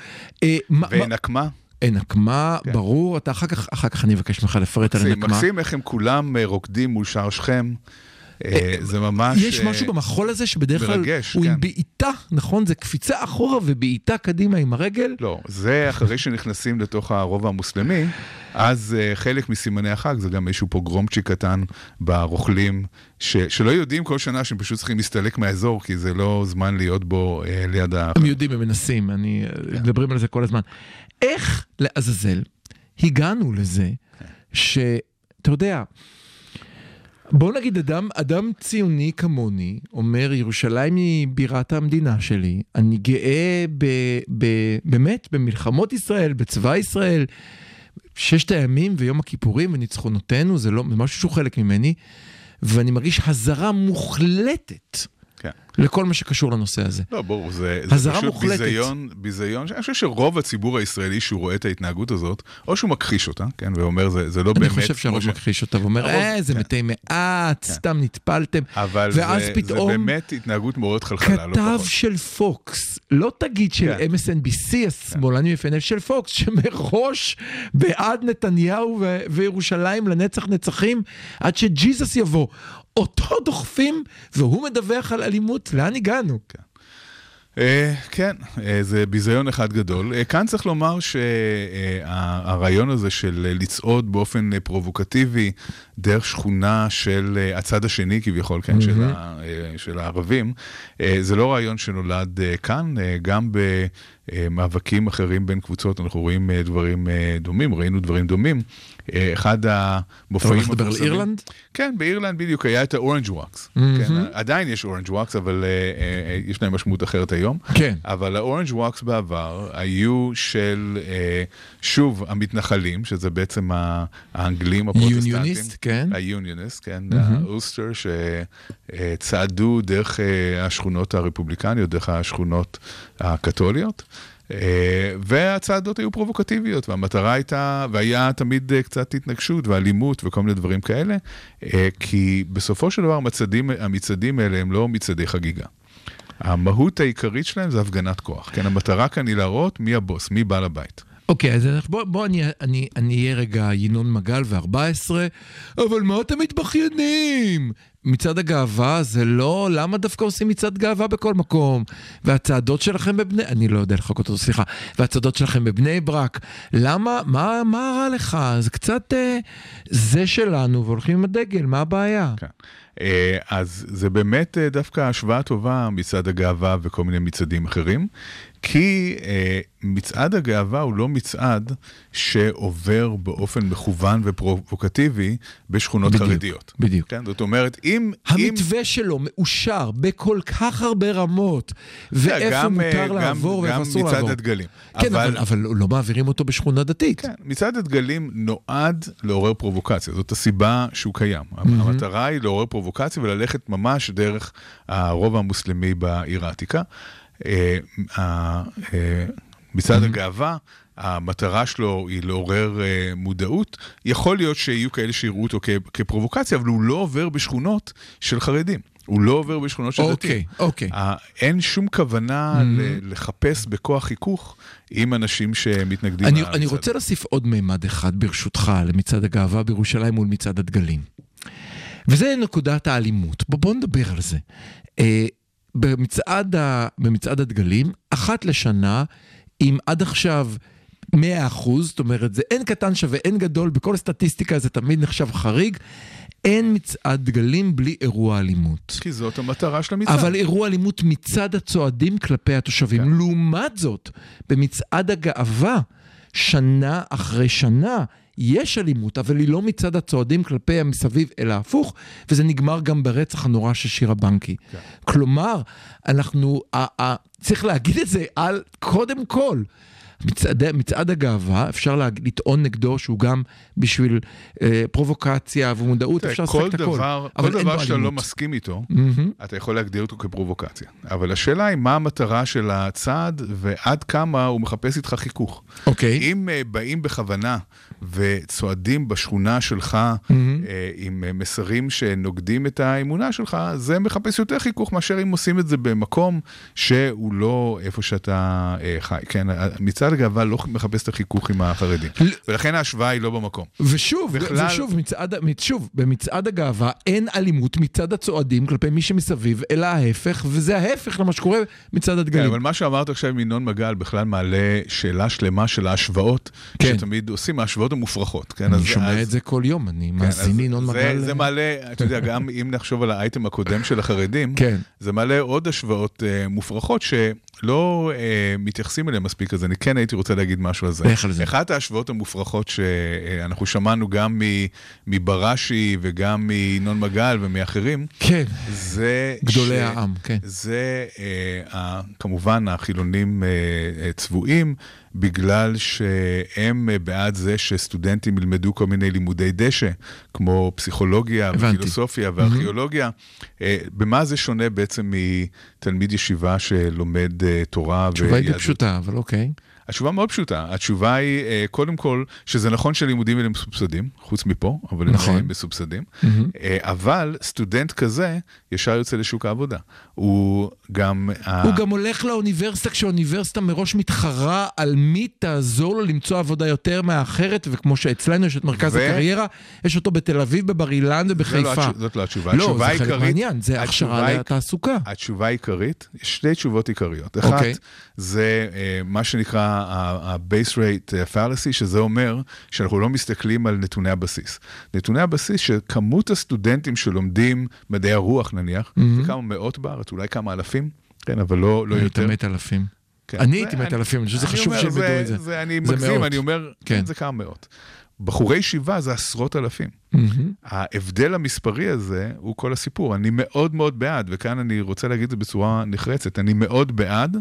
אה, מה- מה- ונקמה? אה, נקמה, כן. ברור, אתה אחר כך, אחר כך אני אבקש ממך לפרט על מקסים, נקמה. מקסים איך הם כולם אה, רוקדים מול שער שכם. אה, זה ממש... יש אה, משהו במחול הזה שבדרך כלל הוא עם כן. בעיטה, נכון? זה קפיצה אחורה ובעיטה קדימה עם הרגל. לא, זה אחרי שנכנסים לתוך הרובע המוסלמי, אז חלק מסימני החג זה גם איזשהו פוגרומצ'יק קטן ברוכלים, ש, שלא יודעים כל שנה שהם פשוט צריכים להסתלק מהאזור, כי זה לא זמן להיות בו ליד ה... הם יודעים, הם מנסים, אני, מדברים על זה כל הזמן. איך לעזאזל הגענו לזה שאתה יודע, בוא נגיד אדם, אדם ציוני כמוני אומר ירושלים היא בירת המדינה שלי, אני גאה ב, ב, באמת במלחמות ישראל, בצבא ישראל, ששת הימים ויום הכיפורים וניצחונותינו זה לא, משהו שהוא חלק ממני, ואני מרגיש הזרה מוחלטת כן. לכל מה שקשור לנושא הזה. לא, ברור, זה, זה פשוט מוחלטת. ביזיון, ביזיון, אני חושב שרוב הציבור הישראלי שהוא רואה את ההתנהגות הזאת, או שהוא מכחיש אותה, כן, ואומר זה, זה לא אני באמת... חושב כמו שהרוב ש- מכחיש אותה ואומר, אה, זה כן. מתי מעט, סתם נטפלתם. אבל ואז זה, פתאום זה באמת התנהגות מעוררת חלחלה, לא כתב פחות. של פוקס, לא תגיד של כן. MSNBC, השמאלני מפנף של פוקס, שמראש בעד נתניהו ו- וירושלים לנצח נצחים, עד שג'יזוס יבוא. אותו דוחפים, והוא מדווח על אלימות, לאן הגענו? אה, כן, אה, זה ביזיון אחד גדול. אה, כאן צריך לומר שהרעיון הזה של לצעוד באופן פרובוקטיבי דרך שכונה של הצד השני כביכול, כן, של ה- של הערבים, זה לא רעיון שנולד כאן, גם במאבקים אחרים בין קבוצות אנחנו רואים אה, דברים אה, דומים, ראינו דברים דומים. אה, אחד אתה המופעים הולך לדבר על אירלנד? כן, באירלנד בדיוק היה את ה Orange Walks. מהמם. כן, עדיין יש Orange Walks, אבל אה, אה, יש להם משמעות אחרת היום. כן. אבל ה Orange Walks בעבר היו של, אה, שוב, המתנחלים, שזה בעצם האנגלים הפרוטסטנטים. Unionist, כן. ה Unionist, כן, מהמם. האולסטר, שצעדו דרך אה, השכונות הרפובליקניות, דרך השכונות הקתוליות. אה, והצעדות היו פרובוקטיביות, והמטרה הייתה, והיה תמיד אה, קצת התנגשות ואלימות וכל מיני דברים כאלה, אה, כי בסופו של דבר המצעדים, המצעדים האלה הם לא מצעדי חגיגה. המהות העיקרית שלהם זה הפגנת כוח. כן, המטרה כאן היא להראות מי הבוס, מי בעל הבית. אוקיי, אז בוא, בוא אני, אני, אני אהיה רגע ינון מגל ו-14, אבל מה אתם מתבכיינים? מצעד הגאווה זה לא, למה דווקא עושים מצעד גאווה בכל מקום? והצעדות שלכם בבני, אני לא יודע לחכות אותו, סליחה, והצעדות שלכם בבני ברק, למה, מה, מה רע לך? זה קצת, אה, זה שלנו, והולכים עם הדגל, מה הבעיה? כן. אה, אז זה באמת אה, דווקא השוואה טובה מצעד הגאווה וכל מיני מצעדים אחרים, כי אה, מצעד הגאווה הוא לא מצעד שעובר באופן מכוון ופרובוקטיבי בשכונות בדיוק, חרדיות. בדיוק. כן, זאת אומרת, אם... אם... המתווה שלו מאושר בכל כך הרבה רמות, ואיפה גם, אה, מותר גם- לעבור ואיפה אסור גם מצעד לעבור. הדגלים. כן, אבל, אבל לא מעבירים אותו בשכונה דתית. כן, מצעד הדגלים נועד לעורר פרובוקציה, זאת הסיבה שהוא קיים. המטרה היא לעורר פרובוקציה וללכת ממש דרך הרובע המוסלמי בעיר העתיקה. אה, ה- אה, מצעד הגאווה, המטרה שלו היא לעורר אה, מודעות. יכול להיות שיהיו כאלה שיראו אותו כ- כפרובוקציה, אבל הוא לא עובר בשכונות של חרדים. הוא לא עובר בשכונות של דתיים. אוקיי, אוקיי. ה- אין שום כוונה ל- לחפש בכוח חיכוך עם אנשים שמתנגדים אני, אני. רוצה להוסיף עוד מימד אחד ברשותך למצעד הגאווה בירושלים מול מצעד הדגלים. וזה נקודת האלימות. בוא, בוא נדבר על זה. אה, במצעד, ה, במצעד הדגלים, אחת לשנה, אם עד עכשיו 100 אחוז, זאת אומרת, זה אין קטן שווה אין גדול, בכל סטטיסטיקה זה תמיד נחשב חריג, אין מצעד דגלים בלי אירוע אלימות. כי זאת המטרה של המצעד. אבל אירוע אלימות מצד הצועדים כלפי התושבים. כן. לעומת זאת, במצעד הגאווה, שנה אחרי שנה, יש אלימות, אבל היא לא מצד הצועדים כלפי המסביב, אלא הפוך, וזה נגמר גם ברצח הנורא של שירה בנקי. כן. כלומר, אנחנו, ה- ה- צריך להגיד את זה על, קודם כל, מצעד, מצעד הגאווה, אפשר לה, לטעון נגדו שהוא גם בשביל אה, פרובוקציה ומודעות, אפשר לשחק את הכל. כל דבר שאתה לא. מסכים איתו, מהמם. אתה יכול להגדיר אותו כפרובוקציה. אבל השאלה היא מה המטרה של הצעד ועד כמה הוא מחפש איתך חיכוך. אוקיי. אם uh, באים בכוונה וצועדים בשכונה שלך uh, עם uh, מסרים שנוגדים את האמונה שלך, זה מחפש יותר חיכוך מאשר אם עושים את זה במקום שהוא לא איפה שאתה uh, חי. כן, מצעד הגאווה לא מחפש את החיכוך עם החרדים. ולכן ההשוואה היא לא במקום. ושוב, בכלל- ושוב, מצעד, שוב, במצעד הגאווה אין אלימות מצד הצועדים כלפי מי שמסביב, אלא ההפך, וזה ההפך למה שקורה מצד כן, הדגלים. אבל מה שאמרת עכשיו עם ינון מגל בכלל מעלה שאלה שלמה של ההשוואות, כן. שתמיד עושים ההשוואות המופרכות. כן, אני שומע אז- את זה כל יום, אני כן, מאזין אז לינון זה- מגל. זה מעלה, אתה יודע, גם אם נחשוב על האייטם הקודם של החרדים, כן. זה מעלה עוד השוואות אה, מופרכות שלא אה, מתייחסים אליהן מספיק, אז אני כן הייתי רוצה להגיד משהו על זה. לך על זה. אחת ההשוואות המופרכות שאנחנו שמענו גם מבראשי וגם מינון מגל ומאחרים, כן, זה... גדולי ש- העם, כן. זה אה, כמובן החילונים אה, אה, צבועים, בגלל שהם בעד זה שסטודנטים ילמדו כל מיני לימודי דשא, כמו פסיכולוגיה הבנתי. ופילוסופיה וארכיאולוגיה. אה, במה זה שונה בעצם מתלמיד ישיבה שלומד אה, תורה התשובה היא די? פשוטה, אבל אוקיי. התשובה מאוד פשוטה. התשובה היא, אה, קודם כל, שזה נכון שהלימודים האלה מסובסדים, חוץ מפה, אבל הם נכון. אה, מסובסדים. אה, אבל סטודנט כזה ישר יוצא לשוק העבודה. הוא גם... ה- הוא גם הולך לאוניברסיטה כשהאוניברסיטה מראש מתחרה על מי תעזור לו למצוא עבודה יותר מהאחרת, וכמו שאצלנו יש את מרכז ו- הקריירה, יש אותו בתל אביב, בבר אילן זה לא ובחיפה. התש- זאת לא התשובה. לא, התשובה זה חלק העיקרית- מהעניין, זה הכשרה לתעסוקה. התשובה העיקרית, שתי תשובות עיקריות. אוקיי. אחת, זה אה, מה שנקרא ה-base rate אה, fallacy, שזה אומר שאנחנו לא מסתכלים על נתוני הבסיס. נתוני הבסיס שכמות הסטודנטים שלומדים מדעי הרוח נניח, זה כמה מאות בארץ, אולי כמה אלפים, כן, אבל לא, לא יותר. מת אלפים. כן. אני הייתי מת אלפים, אני חושב שזה חשוב אומר, שילמדו את זה. זה אני זה מגזים, מאות. אני אומר, כן. זה כמה מאות. בחורי ישיבה זה עשרות אלפים. מהמם. ההבדל המספרי הזה הוא כל הסיפור. אני מאוד מאוד בעד, וכאן אני רוצה להגיד את זה בצורה נחרצת, אני מאוד בעד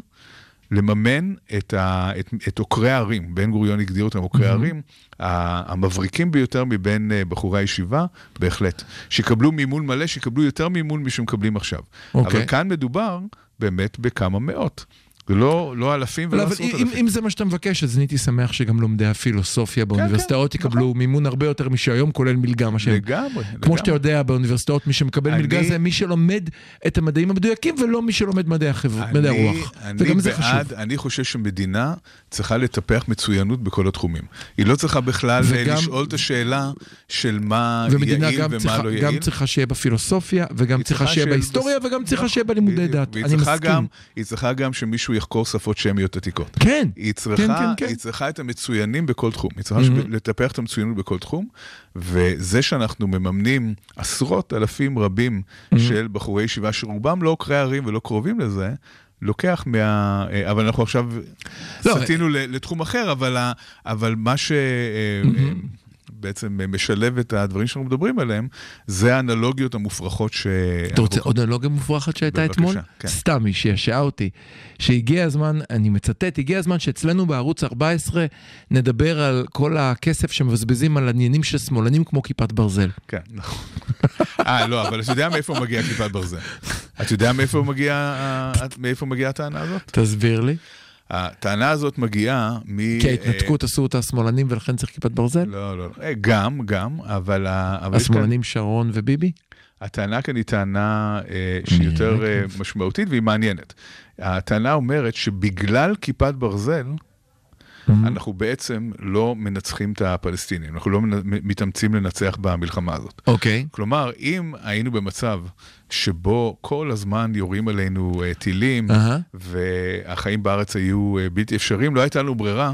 לממן את, ה, את, את עוקרי הערים, בן גוריון הגדיר אותם עוקרי הערים, ה- המבריקים ביותר מבין אה, בחורי הישיבה, בהחלט. שיקבלו מימון מלא, שיקבלו יותר מימון משמקבלים עכשיו. אוקיי. אבל כאן מדובר באמת בכמה מאות. ולא לא אלפים לא, ולא אבל עשרות אם, אלפים. אם זה מה שאתה מבקש, אז אני הייתי שמח שגם לומדי הפילוסופיה באוניברסיטאות כן, יקבלו מימון הרבה יותר משהיום, כולל מלגה, מה שהם. לגמרי, כמו שאתה לגמרי. יודע, באוניברסיטאות מי שמקבל אני- מלגה זה מי שלומד את המדעים המדויקים ולא מי שלומד מדעי מדעי אני- הרוח. אני וגם זה בעד, חשוב. אני חושב שמדינה צריכה לטפח מצוינות בכל התחומים. היא לא צריכה בכלל וגם- לשאול את השאלה של מה ומדינה יעיל גם ומה צריכה, לא גם יעיל. צריכה שיהיה בפילוסופיה, וגם צריכה צריכה שיהיה בהיסטוריה, וגם צריכה נכון, שיהיה בלימודי. דת. אני מסכים. גם- היא צריכה גם שמישהו יחקור שפות שמיות עתיקות. כן, היא כן, צריכה, כן, כן. היא צריכה את המצוינים בכל תחום. היא צריכה Mhm. לטפח את המצוינות בכל תחום, וזה שאנחנו מממנים עשרות אלפים רבים Mhm. של בחורי ישיבה, שרובם לא עוקרי ערים ולא קרובים לזה, לוקח מה... אה, אבל אנחנו עכשיו לא, סטינו ל- לתחום אחר, אבל, ה- אבל מה שבעצם משלב את הדברים שאנחנו מדברים עליהם, זה האנלוגיות המופרכות ש... אתה רוצה עוד אנלוגיה מופרכת שהייתה אתמול? כן. סתם, היא שעשעה אותי. שהגיע הזמן, אני מצטט, הגיע הזמן שאצלנו בערוץ 14 נדבר על כל הכסף שמבזבזים על עניינים של שמאלנים כמו כיפת ברזל. כן, נכון. אה, לא, אבל אתה יודע מאיפה מגיעה כיפת ברזל. אתה יודע מאיפה מגיעה הטענה הזאת? תסביר לי. הטענה הזאת מגיעה מ... כי ההתנתקות עשו אותה השמאלנים ולכן צריך כיפת ברזל? לא, לא, לא. אה, גם, גם, אבל... השמאלנים שרון וביבי? הטענה כאן היא טענה אה, שהיא יותר אה, משמעותית והיא מעניינת. הטענה אומרת שבגלל כיפת ברזל, אנחנו בעצם לא מנצחים את הפלסטינים, אנחנו לא מתאמצים לנצח במלחמה הזאת. אוקיי. כלומר, אם היינו במצב שבו כל הזמן יורים עלינו אה, טילים, אהה. והחיים בארץ היו אה, בלתי אפשריים, לא הייתה לנו ברירה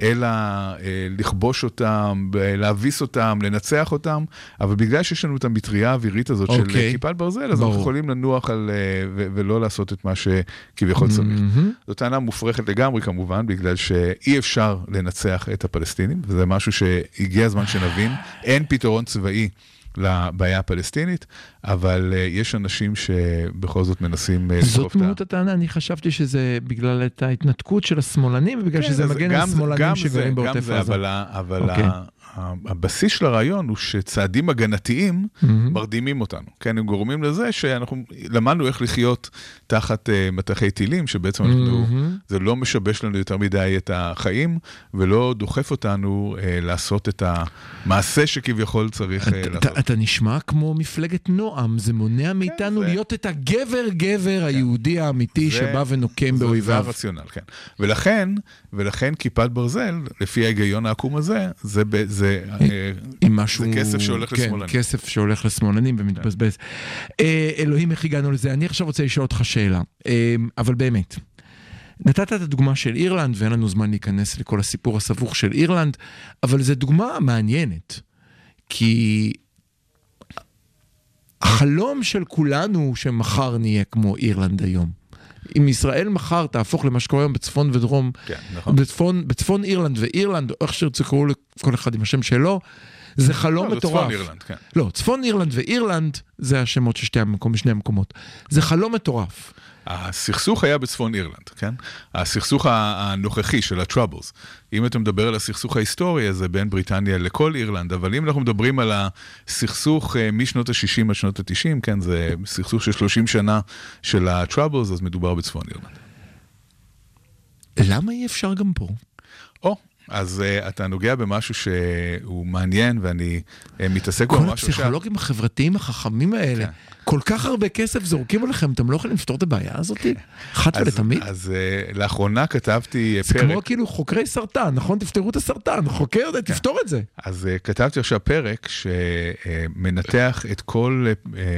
אלא אה, לכבוש אותם, להביס אותם, לנצח אותם, אבל בגלל שיש לנו את המטריה האווירית הזאת של אוקיי. כיפת ברזל, אז ברור. אנחנו יכולים לנוח על, ו- ולא לעשות את מה שכביכול צריך. מהמם. זו טענה מופרכת לגמרי כמובן, בגלל שאי אפשר לנצח את הפלסטינים, וזה משהו שהגיע הזמן שנבין. אין פתרון צבאי לבעיה הפלסטינית, אבל אה, יש אנשים שבכל זאת מנסים זאת לדחוף את ה... מהות הטענה, אני חשבתי שזה בגלל את ההתנתקות של השמאלנים, ובגלל שזה אז מגן על גם זה- שמאלנים גם שגרים זה, גם בעוטף זה, עזה. אבל, ה- אבל אוקיי. הבסיס של הרעיון הוא שצעדים הגנתיים מהמם. מרדימים אותנו, כן, הם גורמים לזה שאנחנו למדנו איך לחיות תחת uh, מטחי טילים, שבעצם אנחנו, מהמם. זה לא משבש לנו יותר מדי את החיים, ולא דוחף אותנו uh, לעשות את המעשה שכביכול צריך uh, אתה- לעשות. אתה נשמע כמו מפלגת נועם, זה מונע מאיתנו זה- להיות את הגבר-גבר היהודי האמיתי זה- שבא ונוקם זה- באויביו. זה הרציונל, כן. ולכן, ולכן כיפת ברזל, לפי ההיגיון העקום הזה, זה, ב- זה, אה, משהו... זה כסף שהולך כן, לשמאלנים. כסף שהולך לשמאלנים ומתבזבז. אה, אלוהים, איך הגענו לזה? אני עכשיו רוצה לשאול אותך שאלה, אה, אבל באמת. נתת את הדוגמה של אירלנד, ואין לנו זמן להיכנס לכל הסיפור הסבוך של אירלנד, אבל זו דוגמה מעניינת. כי החלום של כולנו הוא שמחר נהיה כמו אירלנד היום. אם ישראל מחר תהפוך למה שקורה היום בצפון ודרום, כן, נכון. בצפון, בצפון אירלנד ואירלנד, או איך שתרצו לקראו לכל אחד עם השם שלו, זה חלום לא, מטורף. צפון אירלנד, כן. לא, צפון אירלנד ואירלנד זה השמות של שתי המקום, שני המקומות. זה חלום מטורף. הסכסוך היה בצפון אירלנד, כן? הסכסוך הנוכחי של ה-Troubles. אם אתה מדבר על הסכסוך ההיסטורי, אז זה בין בריטניה לכל אירלנד, אבל אם אנחנו מדברים על הסכסוך אה, משנות ה-60 עד שנות ה-90, כן, זה סכסוך של 30 שנה של ה-Troubles, אז מדובר בצפון אירלנד. למה אי אפשר גם פה? או, אז uh, אתה נוגע במשהו שהוא מעניין, ואני uh, מתעסק בו כל ממש עכשיו. הפסיכולוגים החברתיים החכמים האלה, כן. כל כך הרבה כסף זורקים עליכם, אתם לא יכולים לפתור את הבעיה הזאת? אחת ולתמיד? אז uh, לאחרונה כתבתי uh, זה פרק. כמו כאילו חוקרי סרטן, נכון? תפתרו את הסרטן, חוקר, כן. תפתור את זה. אז uh, כתבתי עכשיו פרק שמנתח את כל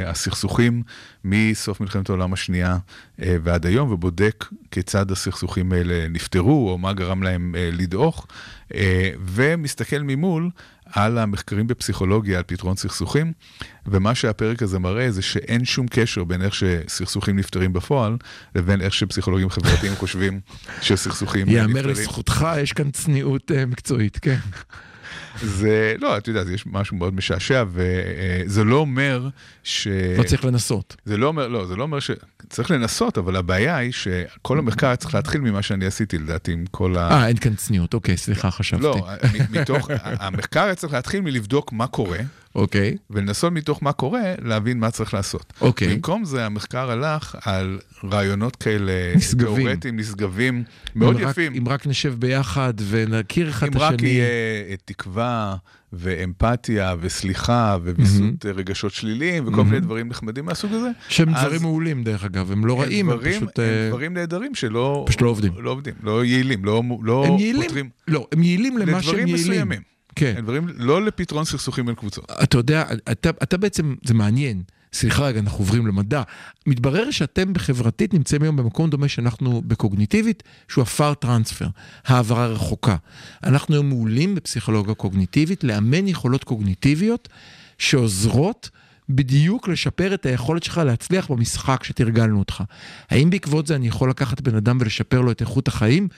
הסכסוכים מסוף מלחמת העולם השנייה ועד היום, ובודק כיצד הסכסוכים האלה נפתרו, או מה גרם להם לדעוך, ומסתכל ממול על המחקרים בפסיכולוגיה, על פתרון סכסוכים, ומה שהפרק הזה מראה זה שאין שום קשר בין איך שסכסוכים נפתרים בפועל, לבין איך שפסיכולוגים חברתיים חושבים שסכסוכים יאמר נפתרים. לזכותך, יש כאן צניעות אה, מקצועית, כן. זה, לא, אתה יודע, יש משהו מאוד משעשע, וזה לא אומר ש... לא צריך לנסות. זה לא אומר, לא, זה לא אומר ש... צריך לנסות, אבל הבעיה היא שכל המחקר צריך להתחיל ממה שאני עשיתי, לדעתי, עם כל ה... אה, אין כאן צניעות, אוקיי, סליחה, חשבתי. לא, מתוך, המחקר צריך להתחיל מלבדוק מה קורה, אוקיי, ולנסות מתוך מה קורה, להבין מה צריך לעשות. אוקיי. במקום זה, המחקר הלך על רעיונות כאלה, נשגבים. תיאורטיים, נשגבים, מאוד אם רק- יפים. אם רק נשב ביחד ונכיר אחד את אם רק השני. יהיה אה, תקווה ואמפתיה וסליחה וויסות אה, רגשות שליליים וכל מיני דברים נחמדים מהסוג הזה. שהם אז דברים מעולים דרך אגב, הם לא הם רעים, הם דברים- פשוט... הם אה, דברים נהדרים שלא פשוט לא עובדים. לא עובדים, לא יעילים, לא לא הם יעילים, פותרים. לא, הם יעילים למה שהם לדברים יעילים. מסוימים. כן. הם דברים לא לפתרון סכסוכים בין קבוצות. אתה יודע, אתה, אתה בעצם, זה מעניין. סליחה רגע, אנחנו עוברים למדע. מתברר שאתם בחברתית נמצאים היום במקום דומה שאנחנו בקוגניטיבית, שהוא הפאר טרנספר, העברה רחוקה. אנחנו היום מעולים בפסיכולוגיה קוגניטיבית, לאמן יכולות קוגניטיביות שעוזרות בדיוק לשפר את היכולת שלך להצליח במשחק שתרגלנו אותך. האם בעקבות זה אני יכול לקחת בן אדם ולשפר לו את איכות החיים?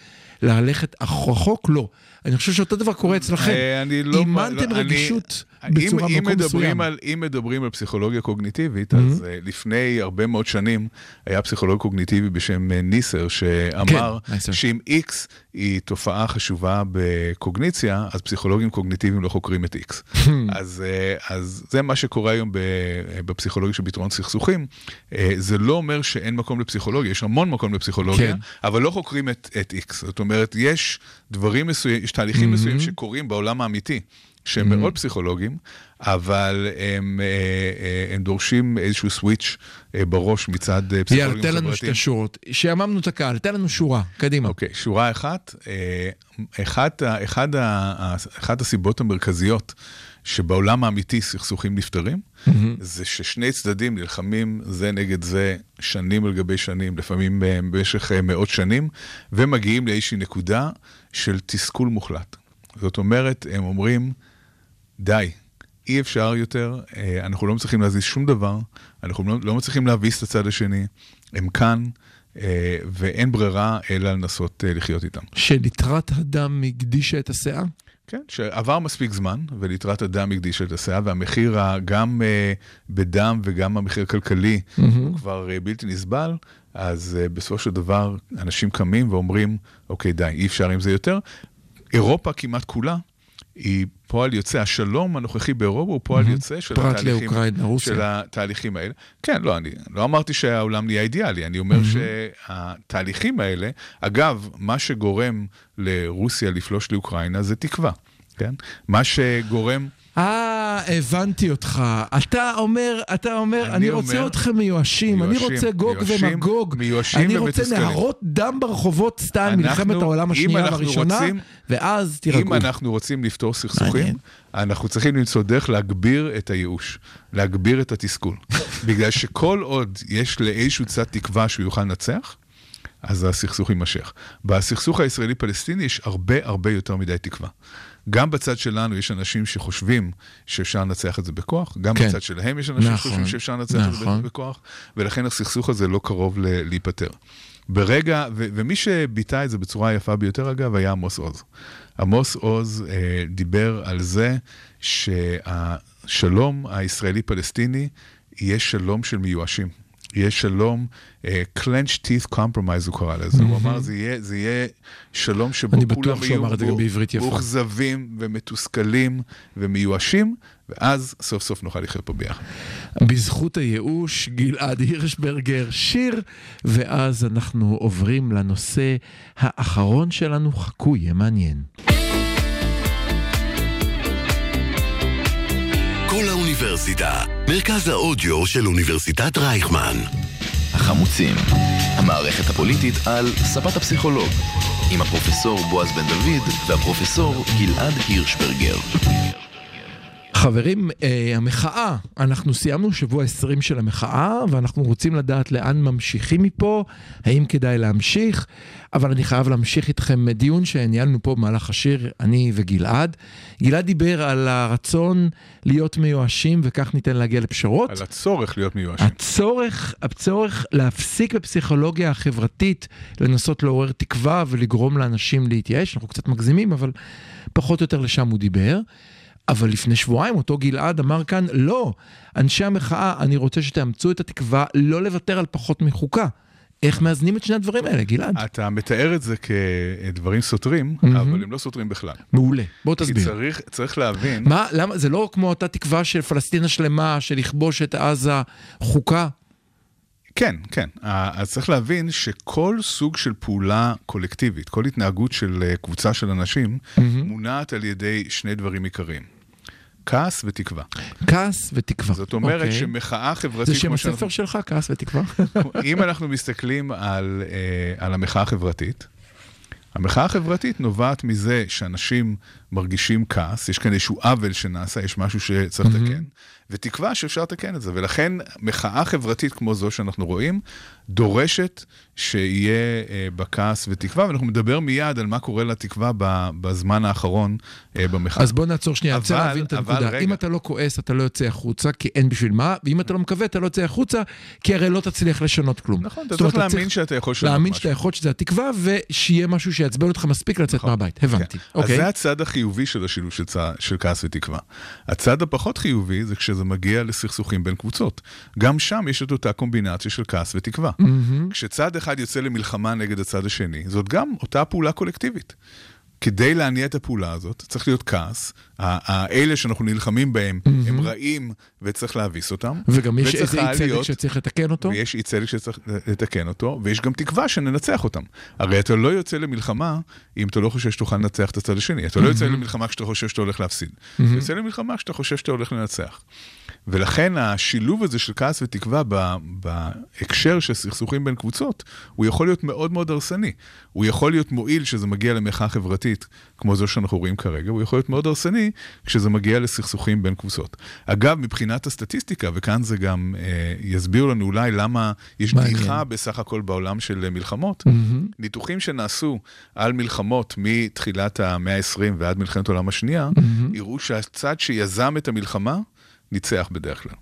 ללכת רחוק? לא. אני חושב שאותו דבר קורה אצלכם. אה, אני לא... אימנתם לא, אני- רגישות אם- בצורה אם במקום מסוים. על, אם מדברים על פסיכולוגיה קוגניטיבית, Mm-hmm. אז אה, לפני הרבה מאוד שנים היה פסיכולוג קוגניטיבי בשם אה, ניסר, שאמר כן. שאם X היא תופעה חשובה בקוגניציה, אז פסיכולוגים קוגניטיביים לא חוקרים את X. אז, אז זה מה שקורה היום בפסיכולוגיה של פתרון סכסוכים. זה לא אומר שאין מקום לפסיכולוגיה, יש המון מקום לפסיכולוגיה, כן. אבל לא חוקרים את, את X. זאת אומרת, יש דברים מסוימים, תהליכים Mm-hmm. מסוימים שקורים בעולם האמיתי, שהם מאוד פסיכולוגיים, אבל הם, אה, אה, הם דורשים איזשהו סוויץ' אה, בראש מצד יאללה, פסיכולוגים תן לנו חברתיים. שתי שורות. שעממנו את הקהל, תן לנו שורה, קדימה. אוקיי, שורה אחת, אחת, אחד, ה- אחת הסיבות המרכזיות שבעולם האמיתי סכסוכים נפתרים, זה ששני צדדים נלחמים זה נגד זה שנים על גבי שנים, לפעמים אה, במשך אה, מאות שנים, ומגיעים לאיזושהי נקודה של תסכול מוחלט. זאת אומרת, הם אומרים, די, אי אפשר יותר, אה, אנחנו לא מצליחים להזיז שום דבר, אנחנו לא, לא מצליחים להביס את הצד השני, הם כאן, ואין ברירה אלא לנסות לחיות איתם. שליטרת הדם הקדישה את הסאה? כן, שעבר מספיק זמן, וליטרת הדם הקדיש את הסאה, והמחיר גם uh, בדם וגם המחיר הכלכלי הוא כבר uh, בלתי נסבל, אז uh, בסופו של דבר אנשים קמים ואומרים, אוקיי, די, אי אפשר עם זה יותר. אירופה כמעט כולה היא פועל יוצא, השלום הנוכחי באירופה הוא פועל יוצא של התהליכים, לאוקראינה. של התהליכים האלה. כן, לא, אני לא אמרתי שהעולם נהיה אידיאלי, אני אומר שהתהליכים האלה, אגב, מה שגורם לרוסיה לפלוש לאוקראינה זה תקווה, כן? מה שגורם... הבנתי אותך. אתה אומר, אתה אומר, אני אני רוצה אומר, אתכם מיואשים, אני מיואשים, רוצה גוג מיואשים, ומגוג. מיואשים אני רוצה ומתוסכלים. נהרות דם ברחובות סתם, מלחמת העולם אם השנייה והראשונה, רוצים- ואז אם תירגעו. אנחנו רוצים לפתור סכסוכים, מעניין. אנחנו צריכים למצוא דרך להגביר את הייאוש, להגביר את התסכול. בגלל שכל עוד יש לאיזשהו צד תקווה שהוא יוכל לנצח, אז הסכסוך יימשך. בסכסוך הישראלי-פלסטיני יש הרבה הרבה יותר מדי תקווה. גם בצד שלנו יש אנשים שחושבים שאפשר לנצח את זה בכוח, גם כן. בצד שלהם יש אנשים נכון, שחושבים שאפשר לנצח את זה נכון. בכוח, ולכן הסכסוך הזה לא קרוב ל- להיפתר. ברגע, ו- ומי שביטא את זה בצורה היפה ביותר אגב, היה עמוס עוז. עמוס עוז אה, דיבר על זה שהשלום הישראלי-פלסטיני יהיה שלום של מיואשים. יהיה שלום, uh, clenched teeth compromise הוא קרא לזה, הוא אמר זה יהיה, זה יהיה שלום שבו כולם יהיו. מאוכזבים ומתוסכלים ומיואשים, ואז סוף סוף נוכל לחיות פה ביחד. בזכות הייאוש, גלעד הירשברגר, שיר, ואז אנחנו עוברים לנושא האחרון שלנו, חכו, יהיה מעניין. האוניברסיטה, מרכז האודיו של אוניברסיטת רייכמן. החמוצים, המערכת הפוליטית על ספת הפסיכולוג, עם הפרופסור בועז בן דוד והפרופסור גלעד הירשברגר. חברים, אה, המחאה, אנחנו סיימנו שבוע 20 של המחאה, ואנחנו רוצים לדעת לאן ממשיכים מפה, האם כדאי להמשיך, אבל אני חייב להמשיך איתכם דיון שניהלנו פה במהלך השיר, אני וגלעד. גלעד דיבר על הרצון להיות מיואשים, וכך ניתן להגיע לפשרות. על הצורך להיות מיואשים. הצורך, הצורך להפסיק בפסיכולוגיה החברתית, לנסות לעורר תקווה ולגרום לאנשים להתייאש, אנחנו קצת מגזימים, אבל פחות או יותר לשם הוא דיבר. אבל לפני שבועיים אותו גלעד אמר כאן, לא, אנשי המחאה, אני רוצה שתאמצו את התקווה לא לוותר על פחות מחוקה. איך מאזנים את שני הדברים האלה, גלעד? אתה מתאר את זה כדברים סותרים, אבל הם לא סותרים בכלל. מעולה, בוא כי תסביר. צריך, צריך להבין, מה, למה, זה לא כמו אותה תקווה של פלסטין השלמה, של לכבוש את עזה, חוקה? כן, כן. אז צריך להבין שכל סוג של פעולה קולקטיבית, כל התנהגות של אה, קבוצה של אנשים, מונעת על ידי שני דברים עיקריים. כעס ותקווה. כעס ותקווה. זאת אומרת אוקיי. שמחאה חברתית... זה שם הספר שלך, כעס ותקווה? שאנחנו- אם אנחנו מסתכלים על, אה, על המחאה החברתית, המחאה החברתית נובעת מזה שאנשים מרגישים כעס, יש כאן איזשהו עוול שנעשה, יש משהו שצריך לתקן, ותקווה שאפשר לתקן את זה. ולכן מחאה חברתית כמו זו שאנחנו רואים, דורשת שיהיה אה, בה כעס ותקווה, ואנחנו נדבר מיד על מה קורה לתקווה בזמן האחרון אה, במחאה. אז בוא נעצור שנייה, אני רוצה להבין את הנקודה. רגע. אם אתה לא כועס, אתה לא יוצא החוצה, כי אין בשביל מה, ואם אתה לא מקווה, אתה לא יוצא החוצה, כי הרי לא תצליח לשנות כלום. נכון, אתה צריך להאמין שאתה יכול לשנות להאמין משהו. שאתה יכול שזה התקווה, ושיהיה משהו שיעצבן אותך מספיק לצאת נכון. מהבית. הבנתי. כן. אז אוקיי. זה הצד החיובי של השילוב של, צע... של כעס ותקווה. הצד הפחות חיובי זה כשזה מגיע לסכסוכים בין קבוצות. גם שם יש את אותה קומבינציה של כעס ותקווה. כשצד אחד יוצא למלחמה נגד הצד השני, זאת גם אותה פעולה קולקטיבית. כדי להניע את הפעולה הזאת, צריך להיות כעס. האלה שאנחנו נלחמים בהם, הם רעים וצריך להביס אותם. וגם יש איזה אי צדק שצריך לתקן אותו. ויש אי צדק שצריך לתקן אותו, ויש גם תקווה שננצח אותם. הרי אתה לא יוצא למלחמה אם אתה לא חושב שתוכל לנצח את הצד השני. אתה לא יוצא למלחמה כשאתה חושב שאתה הולך להפסיד. אתה יוצא למלחמה כשאתה חושב שאתה הולך לנצח. ולכן השילוב הזה של כעס ותקווה בהקשר של סכסוכים בין קבוצות, הוא יכול להיות מאוד מאוד הרסני. הוא יכול להיות מועיל כשזה מגיע למחאה חברתית, כמו זו שאנחנו רואים כרגע, הוא יכול להיות מאוד הרסני כשזה מגיע לסכסוכים בין קבוצות. אגב, מבחינת הסטטיסטיקה, וכאן זה גם אה, יסביר לנו אולי למה יש. דעיכה בסך הכל בעולם של אה, מלחמות, ניתוחים שנעשו על מלחמות מתחילת המאה ה-20 ועד מלחמת העולם השנייה, הראו שהצד שיזם את המלחמה, ניצח בדרך כלל.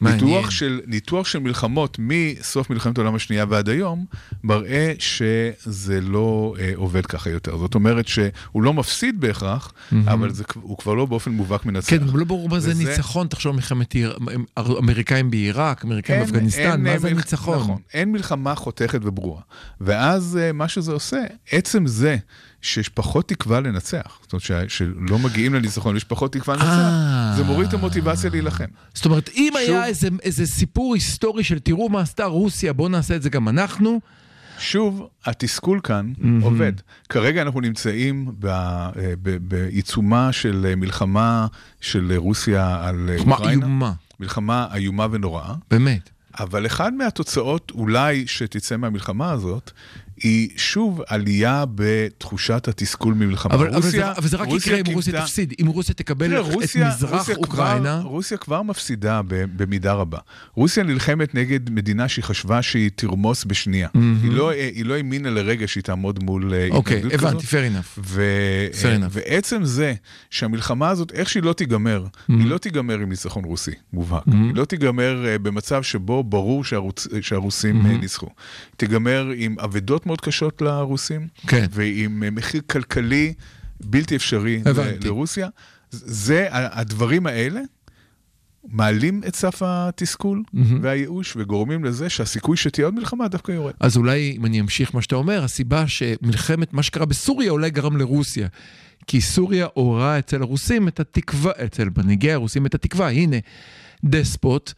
מעניין. ניתוח של, ניתוח של מלחמות מסוף מלחמת העולם השנייה ועד היום, מראה שזה לא אה, עובד ככה יותר. זאת אומרת שהוא לא מפסיד בהכרח, אבל זה, הוא כבר לא באופן מובהק מנצח. כן, לא ברור מה זה וזה- ניצחון, תחשוב מלחמת עיר- אמריקאים בעיראק, אמריקאים באפגניסטן, מה זה מלח- ניצחון? נכון, אין מלחמה חותכת וברורה. ואז אה, מה שזה עושה, עצם זה שיש פחות תקווה לנצח, זאת אומרת ש- שלא מגיעים לניצחון ויש פחות תקווה אה. לנצח, זה מוריד את המוטיבציה להילחם. זאת אומרת, אם שוב- היה איזה, איזה סיפור היסטורי של תראו מה עשתה רוסיה, בואו נעשה את זה גם אנחנו, שוב, התסכול כאן עובד. כרגע אנחנו נמצאים ב- אה, ב- בעיצומה של אה, מלחמה של רוסיה על אה, מה אוקראינה. איומה, מלחמה איומה ונוראה. באמת. אבל אחד מהתוצאות אולי שתצא מהמלחמה הזאת, היא שוב עלייה בתחושת התסכול ממלחמה. אבל, אבל, רוסיה- זה, אבל זה רק יקרה אם רוסיה כינתה- תפסיד. אם רוסיה תקבל תראה, את רוסיה- מזרח רוסיה אוקראינה, כבר, רוסיה כבר מפסידה במידה רבה. רוסיה נלחמת נגד מדינה שהיא חשבה שהיא תרמוס בשנייה. היא, לא, היא לא האמינה לרגע שהיא תעמוד מול אה, אוקיי, התנגדות הבנתי, כזאת. fair enough. ו... Fair enough. ועצם זה שהמלחמה הזאת, איך שהיא לא תיגמר, היא לא תיגמר עם ניצחון רוסי מובהק. היא לא תיגמר אה, במצב שבו ברור שהרוץ... שהרוסים אה, ניצחו. תיגמר עם אבדות מאוד קשות לרוסים, כן. ועם אה, מחיר כלכלי בלתי אפשרי הבנתי. לרוסיה. זה, הדברים האלה מעלים את סף התסכול והייאוש וגורמים לזה שהסיכוי שתהיה עוד מלחמה דווקא יורד. אז אולי, אם אני אמשיך מה שאתה אומר, הסיבה שמלחמת, מה שקרה בסוריה אולי גרם לרוסיה. כי סוריה עוררה אצל הרוסים את התקווה, אצל מנהיגי הרוסים את התקווה, הנה, דספוט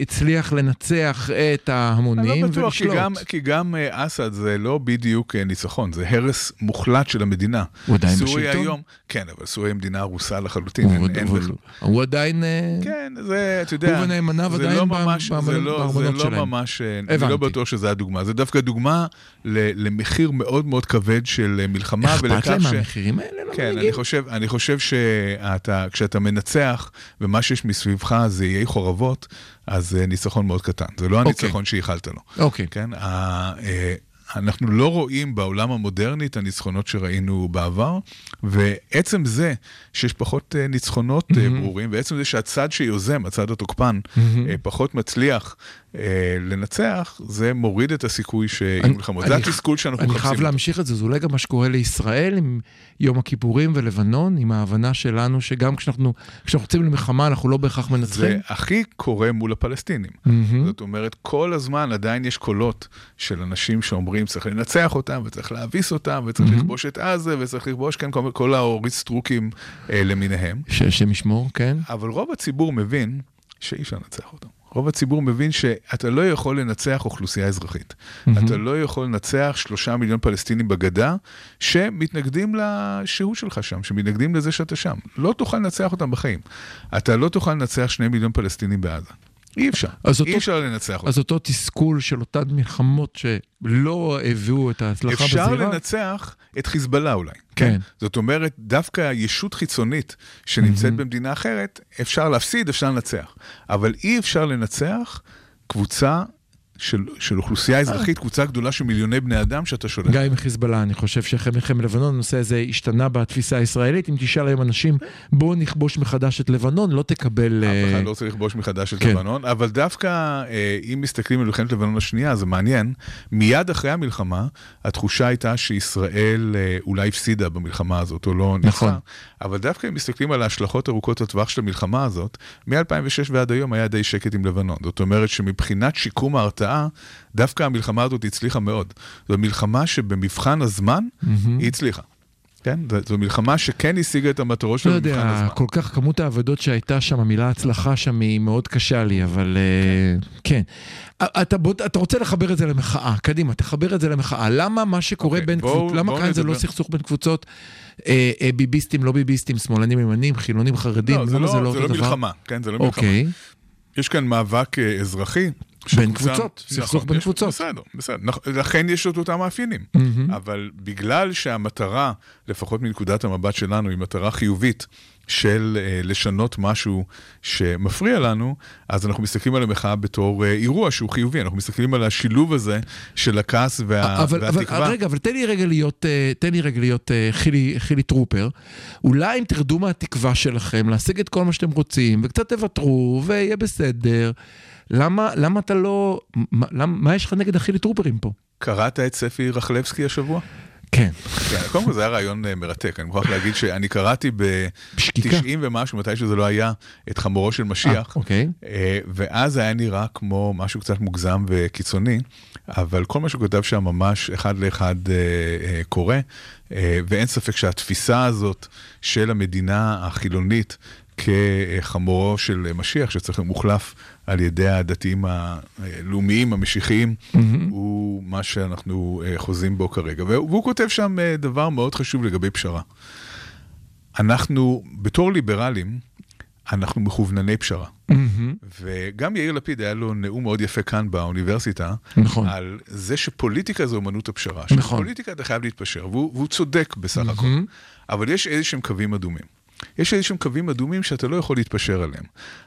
הצליח לנצח את אני ההמונים לא בטוח, כי ולשלוט. גם, כי גם אה, אסד זה לא בדיוק אה, ניצחון, זה הרס מוחלט של המדינה. הוא עדיין בשלטון? היום, כן, אבל סוריה היא מדינה הרוסה לחלוטין, הוא, אין, אין הוא. הוא עדיין... אה, כן, זה, אתה יודע, הוא ונאמניו עדיין לא ממש, באמנות- זה לא, זה לא שלהם. ממש, אה, אני הבנתי. לא בטוח שזה הדוגמה, זה דווקא דוגמה למחיר מאוד מאוד כבד של מלחמה, אכפת להם ש- מהמחירים האלה? לא כן? אני חושב, אני חושב שכשאתה מנצח ומה שיש מסביבך זה איי חורבות, אז זה ניצחון מאוד קטן. זה לא הניצחון שייחלת לו. אוקיי. כן, ה- אה, אנחנו לא רואים בעולם המודרני את הניצחונות שראינו בעבר, ועצם זה שיש פחות אה, ניצחונות אה, ברורים, ועצם זה שהצד שיוזם, הצד התוקפן, אה, פחות מצליח אה, לנצח, זה מוריד את הסיכוי שיהיו אני- מלחמות. זה אני- התסכול שאנחנו אני מחפשים. חייב אותו. להמשיך את זה, זה אולי גם מה שקורה לישראל עם יום הכיפורים ולבנון, עם ההבנה שלנו שגם כשאנחנו, יוצאים למלחמה אנחנו לא בהכרח זה מנצחים. הכי קורה מול הפלסטינים. זאת אומרת, כל הזמן עדיין יש קולות של אנשים שאומרים צריך לנצח אותם, וצריך להביס אותם, וצריך לכבוש את עזה, וצריך לכבוש, כן, כל, האורית סטרוקים אה, למיניהם. שהשם ישמור, כן? אבל רוב הציבור מבין שאי אפשר לנצח אותם. רוב הציבור מבין שאתה לא יכול לנצח אוכלוסייה אזרחית. אתה לא יכול לנצח שלושה מיליון פלסטינים בגדה שמתנגדים לשהות שלך שם, שמתנגדים לזה שאתה שם. לא תוכל לנצח אותם בחיים. אתה לא תוכל לנצח שני מיליון פלסטינים בעזה. אי אפשר. אז אותו- אי אפשר לנצח אותם. אז אותו תסכול של אותן מלחמות שלא הביאו את ההצלחה בזירה. אפשר לנצח את חיזבאללה אולי. כן. זאת אומרת, דווקא ישות חיצונית שנמצאת במדינה אחרת, אפשר להפסיד, אפשר לנצח. אבל אי אפשר לנצח קבוצה של, של אוכלוסייה אזרחית, קבוצה גדולה של מיליוני בני אדם שאתה שולח. גם עם חיזבאללה, אני חושב שאחרי מלחמת לבנון הנושא הזה השתנה בתפיסה הישראלית. אם תשאל היום אנשים, בואו נכבוש מחדש את לבנון, לא תקבל... אף אה, אחד לא רוצה לכבוש מחדש את כן. לבנון, אבל דווקא אה, אם מסתכלים על מלחמת לבנון השנייה, זה מעניין. מיד אחרי המלחמה, התחושה הייתה שישראל אה, אולי הפסידה במלחמה הזאת, או לא ניצחה. נכון. אבל דווקא אם מסתכלים על ההשלכות ארוכות הטווח של המלחמה הזאת, מ-2006 ועד היום היה די שקט עם לבנון. זאת אומרת שמבחינת שיקום ההרתעה, דווקא המלחמה הזאת הצליחה מאוד. זו מלחמה שבמבחן הזמן, היא הצליחה. כן? זו- מלחמה שכן השיגה את המטרות לא שלה במבחן יודע, הזמן. כל כך כמות האבדות שהייתה שם, המילה הצלחה שם היא מאוד קשה לי, אבל אה, כן. אתה, בוא, אתה רוצה לחבר את זה למחאה, קדימה, תחבר את זה למחאה. למה מה שקורה אוקיי, בין קבוצות, למה כאן זה לא. סכסוך בין קבוצות אה, אה, ביביסטים, לא ביביסטים, שמאלנים, ימנים, חילונים, חרדים, לא, זה לא, זה לא זה לא? מלחמה, כן? זה לא מלחמה. אוקיי, יש כאן מאבק אזרחי, בין קבוצות, סכסוך נכון, בין קבוצות. בסדר, בסדר. לכן יש את אותם מאפיינים. אבל בגלל שהמטרה, לפחות מנקודת המבט שלנו, היא מטרה חיובית של אה, לשנות משהו שמפריע לנו, אז אנחנו מסתכלים על המחאה בתור אה, אירוע שהוא חיובי. אנחנו מסתכלים על השילוב הזה של הכעס וה, אבל, אבל והתקווה. רגע, אבל תן לי רגע להיות, אה, תן לי רגע להיות חילי, חילי טרופר. אולי אם תרדו מהתקווה שלכם, להשיג את כל מה שאתם רוצים, וקצת תוותרו, ויהיה בסדר. למה, למה אתה לא... מה, למה, מה יש לך נגד החילי טרופרים פה? קראת את ספי רחלבסקי השבוע? כן. כן, קודם כל זה היה רעיון אה, מרתק, אני מוכרח להגיד שאני קראתי בשקיקה. ב-90 ומשהו, מתי שזה לא היה, את חמורו של משיח. אה, אוקיי. אה, ואז היה נראה כמו משהו קצת מוגזם וקיצוני, אבל כל מה שהוא כותב שם ממש אחד לאחד קורה, ואין ספק שהתפיסה הזאת של המדינה החילונית כחמורו של משיח, שצריך להיות מוחלף על ידי הדתיים הלאומיים, המשיחיים, הוא מה שאנחנו אה, חוזים בו כרגע. והוא כותב שם אה, דבר מאוד חשוב לגבי פשרה. אנחנו, בתור ליברלים, אנחנו מכוונני פשרה. מהמם. וגם יאיר לפיד היה לו נאום מאוד יפה כאן באוניברסיטה, נכון. על זה שפוליטיקה זה אומנות הפשרה. נכון. שפוליטיקה אתה חייב להתפשר, והוא, והוא צודק בסך הכל. מהמם. אבל יש איזה שהם קווים אדומים. יש איזה שהם קווים אדומים שאתה לא יכול להתפשר עליהם.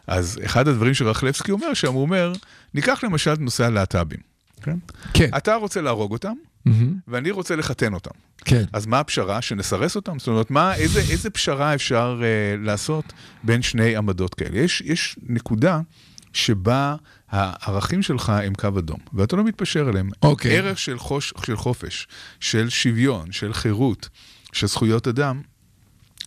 אז אחד הדברים שרחלבסקי אומר שם, הוא אומר, ניקח למשל את נושא הלהט"בים. כן? כן. אתה רוצה להרוג אותם, מהמם. ואני רוצה לחתן אותם. כן. אז מה הפשרה? שנסרס אותם? זאת אומרת, מה, איזה, איזה פשרה אפשר uh, לעשות בין שני עמדות כאלה? יש, יש נקודה שבה הערכים שלך הם קו אדום, ואתה לא מתפשר עליהם. אוקיי. ערך של, חוש, של חופש, של שוויון, של חירות, של זכויות אדם,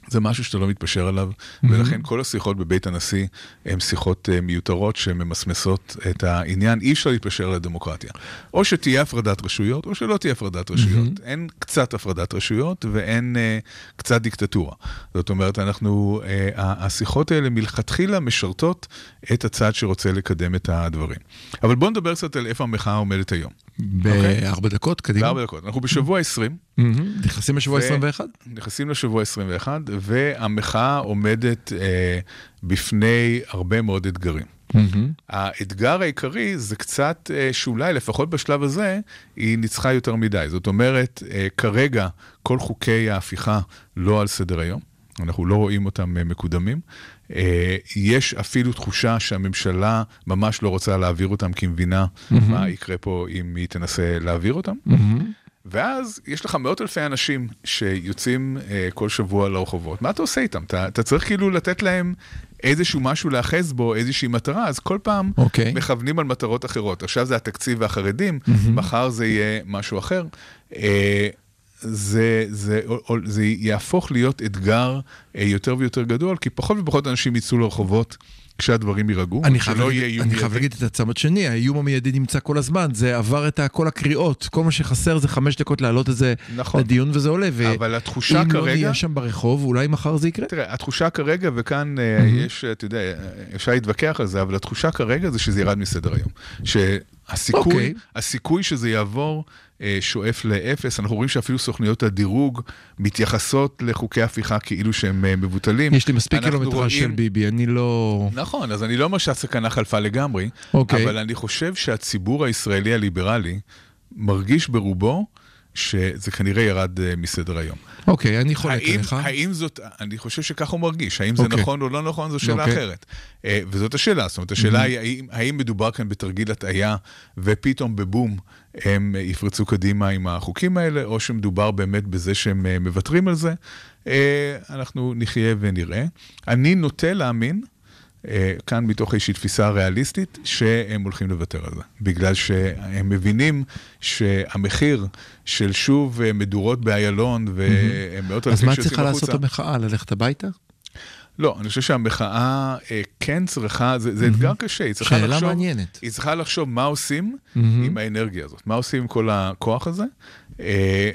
זה משהו שאתה לא מתפשר עליו, ולכן כל השיחות בבית הנשיא הן שיחות אה, מיותרות שממסמסות את העניין. אי אפשר להתפשר על הדמוקרטיה. או שתהיה הפרדת רשויות, או שלא תהיה הפרדת רשויות. אין קצת הפרדת רשויות ואין אה, קצת דיקטטורה. זאת אומרת, אנחנו, אה, השיחות האלה מלכתחילה משרתות את הצד שרוצה לקדם את הדברים. אבל בואו נדבר קצת על איפה המחאה עומדת היום. בארבע דקות, קדימה. בארבע דקות. אנחנו בשבוע 20. מהמם. נכנסים לשבוע ו- 21? נכנסים לשבוע 21, והמחאה עומדת אה, בפני הרבה מאוד אתגרים. מהמם. האתגר העיקרי זה קצת אה, שאולי, לפחות בשלב הזה, היא ניצחה יותר מדי. זאת אומרת, אה, כרגע כל חוקי ההפיכה לא על סדר היום. אנחנו לא רואים אותם אה, מקודמים. אה, יש אפילו תחושה שהממשלה ממש לא רוצה להעביר אותם, כי היא מבינה מה יקרה פה אם היא תנסה להעביר אותם. מהמם. ואז יש לך מאות אלפי אנשים שיוצאים אה, כל שבוע לרחובות. מה אתה עושה איתם? אתה, אתה צריך כאילו לתת להם איזשהו משהו להאחז בו, איזושהי מטרה, אז כל פעם אוקיי. מכוונים על מטרות אחרות. עכשיו זה התקציב והחרדים, מחר זה יהיה משהו אחר. אה, זה, זה, או- זה יהפוך להיות אתגר אה, יותר ויותר גדול, כי פחות ופחות אנשים יצאו לרחובות כשהדברים יירגעו. אני חייב שלא להגיד- יהיה איום אני חייב מיידי. להגיד את הצד השני, האיום המיידי נמצא כל הזמן, זה עבר את כל הקריאות, כל מה שחסר זה חמש דקות להעלות את זה נכון. לדיון וזה עולה, אבל התחושה ואם לא כרגע... נהיה שם ברחוב, אולי מחר זה יקרה. תראה, התחושה כרגע, וכאן אה, יש, אתה יודע, אפשר להתווכח על זה, אבל התחושה כרגע זה שזה ירד מסדר היום. שהסיכוי, אוקיי. הסיכוי שזה יעבור אה, שואף לאפס. אנחנו רואים שאפילו סוכניות הדירוג מתייחסות לחוקי הפיכה כאילו שהם אה, מבוטלים. יש לי מספיק אנחנו קילומטראז' רואים- של ביבי, אני לא... נכון, אז אני לא אומר שהסכנה חלפה לגמרי, אוקיי. אבל אני חושב שהציבור הישראלי הליברלי מרגיש ברובו שזה כנראה ירד אה, מסדר היום. אוקיי, אני חולק האם, עליך. האם זאת, אני חושב שככה הוא מרגיש, האם זה אוקיי. נכון או לא נכון, זו שאלה אוקיי. אחרת. אה, וזאת השאלה, זאת אומרת, השאלה היא האם, האם מדובר כאן בתרגיל הטעיה, ופתאום בבום הם אה, יפרצו קדימה עם החוקים האלה, או שמדובר באמת בזה שהם מוותרים על זה. אנחנו נחיה ונראה. אני נוטה להאמין, כאן מתוך איזושהי תפיסה ריאליסטית, שהם הולכים לוותר על זה. בגלל שהם מבינים שהמחיר של שוב אה, מדורות באיילון ומאות אז אלפים מה שיוצאים צריכה לעשות החוצה. המחאה? ללכת הביתה? לא, אני חושב שהמחאה אה, כן צריכה, זה, זה אתגר קשה, היא צריכה שאלה לחשוב, מעניינת. היא צריכה לחשוב מה עושים. עם האנרגיה הזאת, מה עושים עם כל הכוח הזה. אה,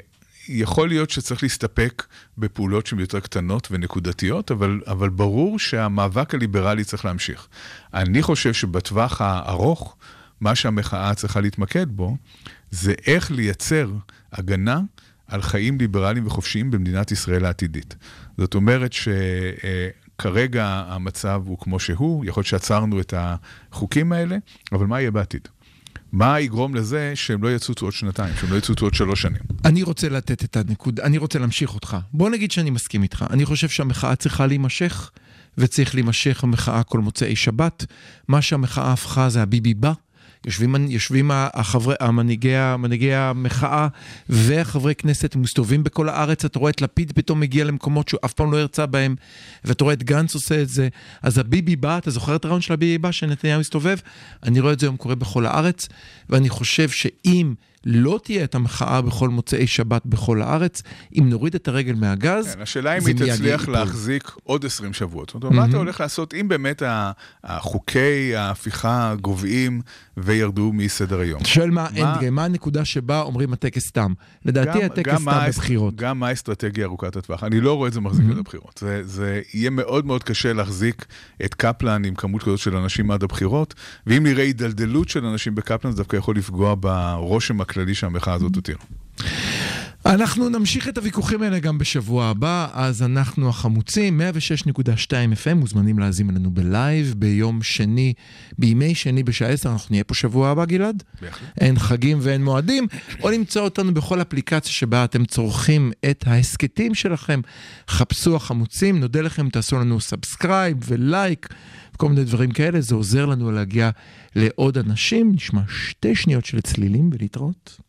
יכול להיות שצריך להסתפק בפעולות שהן יותר קטנות ונקודתיות, אבל, אבל ברור שהמאבק הליברלי צריך להמשיך. אני חושב שבטווח הארוך, מה שהמחאה צריכה להתמקד בו, זה איך לייצר הגנה על חיים ליברליים וחופשיים במדינת ישראל העתידית. זאת אומרת שכרגע המצב הוא כמו שהוא, יכול להיות שעצרנו את החוקים האלה, אבל מה יהיה בעתיד? מה יגרום לזה שהם לא יצוצו עוד שנתיים, שהם לא יצוצו עוד שלוש שנים? אני רוצה לתת את הנקוד, אני רוצה להמשיך אותך. בוא נגיד שאני מסכים איתך. אני חושב שהמחאה צריכה להימשך, וצריך להימשך המחאה כל מוצאי שבת. מה שהמחאה הפכה זה הביבי בא. יושבים, יושבים החברי, המנהיגי, מנהיגי המחאה והחברי כנסת מסתובבים בכל הארץ, אתה רואה את לפיד פתאום מגיע למקומות שהוא אף פעם לא הרצה בהם, ואתה רואה את גנץ עושה את זה. אז הביבי בא, אתה זוכר את הרעיון של הביבי בא שנתניהו מסתובב? אני רואה את זה היום קורה בכל הארץ, ואני חושב שאם... לא תהיה את המחאה בכל מוצאי שבת בכל הארץ, אם נוריד את הרגל מהגז, כן, השאלה אם היא תצליח. להחזיק עוד 20 שבועות. זאת אומרת, מה אתה הולך לעשות אם באמת החוקי ההפיכה גוועים וירדו מסדר היום? אתה שואל מה מה- האנד גיים, מה הנקודה שבה אומרים הטקס תם? לדעתי הטקס תם בבחירות. גם מה האסטרטגיה ארוכת הטווח. אני לא רואה את זה מחזיק עד הבחירות. זה, זה יהיה מאוד מאוד קשה להחזיק את קפלן עם כמות כזאת של אנשים עד הבחירות, ואם נראה הידלדלות של אנשים בקפלן, זה דווקא יכול לפגוע ברושם הכללי שהמחאה הזאת תותיר. אנחנו נמשיך את הוויכוחים האלה גם בשבוע הבא, אז אנחנו החמוצים, 106.2 FM, מוזמנים להאזין לנו ב live ביום שני, בימי שני בשעה 10, אנחנו נהיה פה שבוע הבא, גלעד? בהחלט. אין חגים ואין מועדים, או למצוא אותנו בכל אפליקציה שבה אתם צורכים את ההסכתים שלכם. חפשו החמוצים, נודה לכם, תעשו לנו subscribe ו like, כל מיני דברים כאלה, זה עוזר לנו להגיע לעוד אנשים. נשמע שתי שניות של צלילים ולהתראות.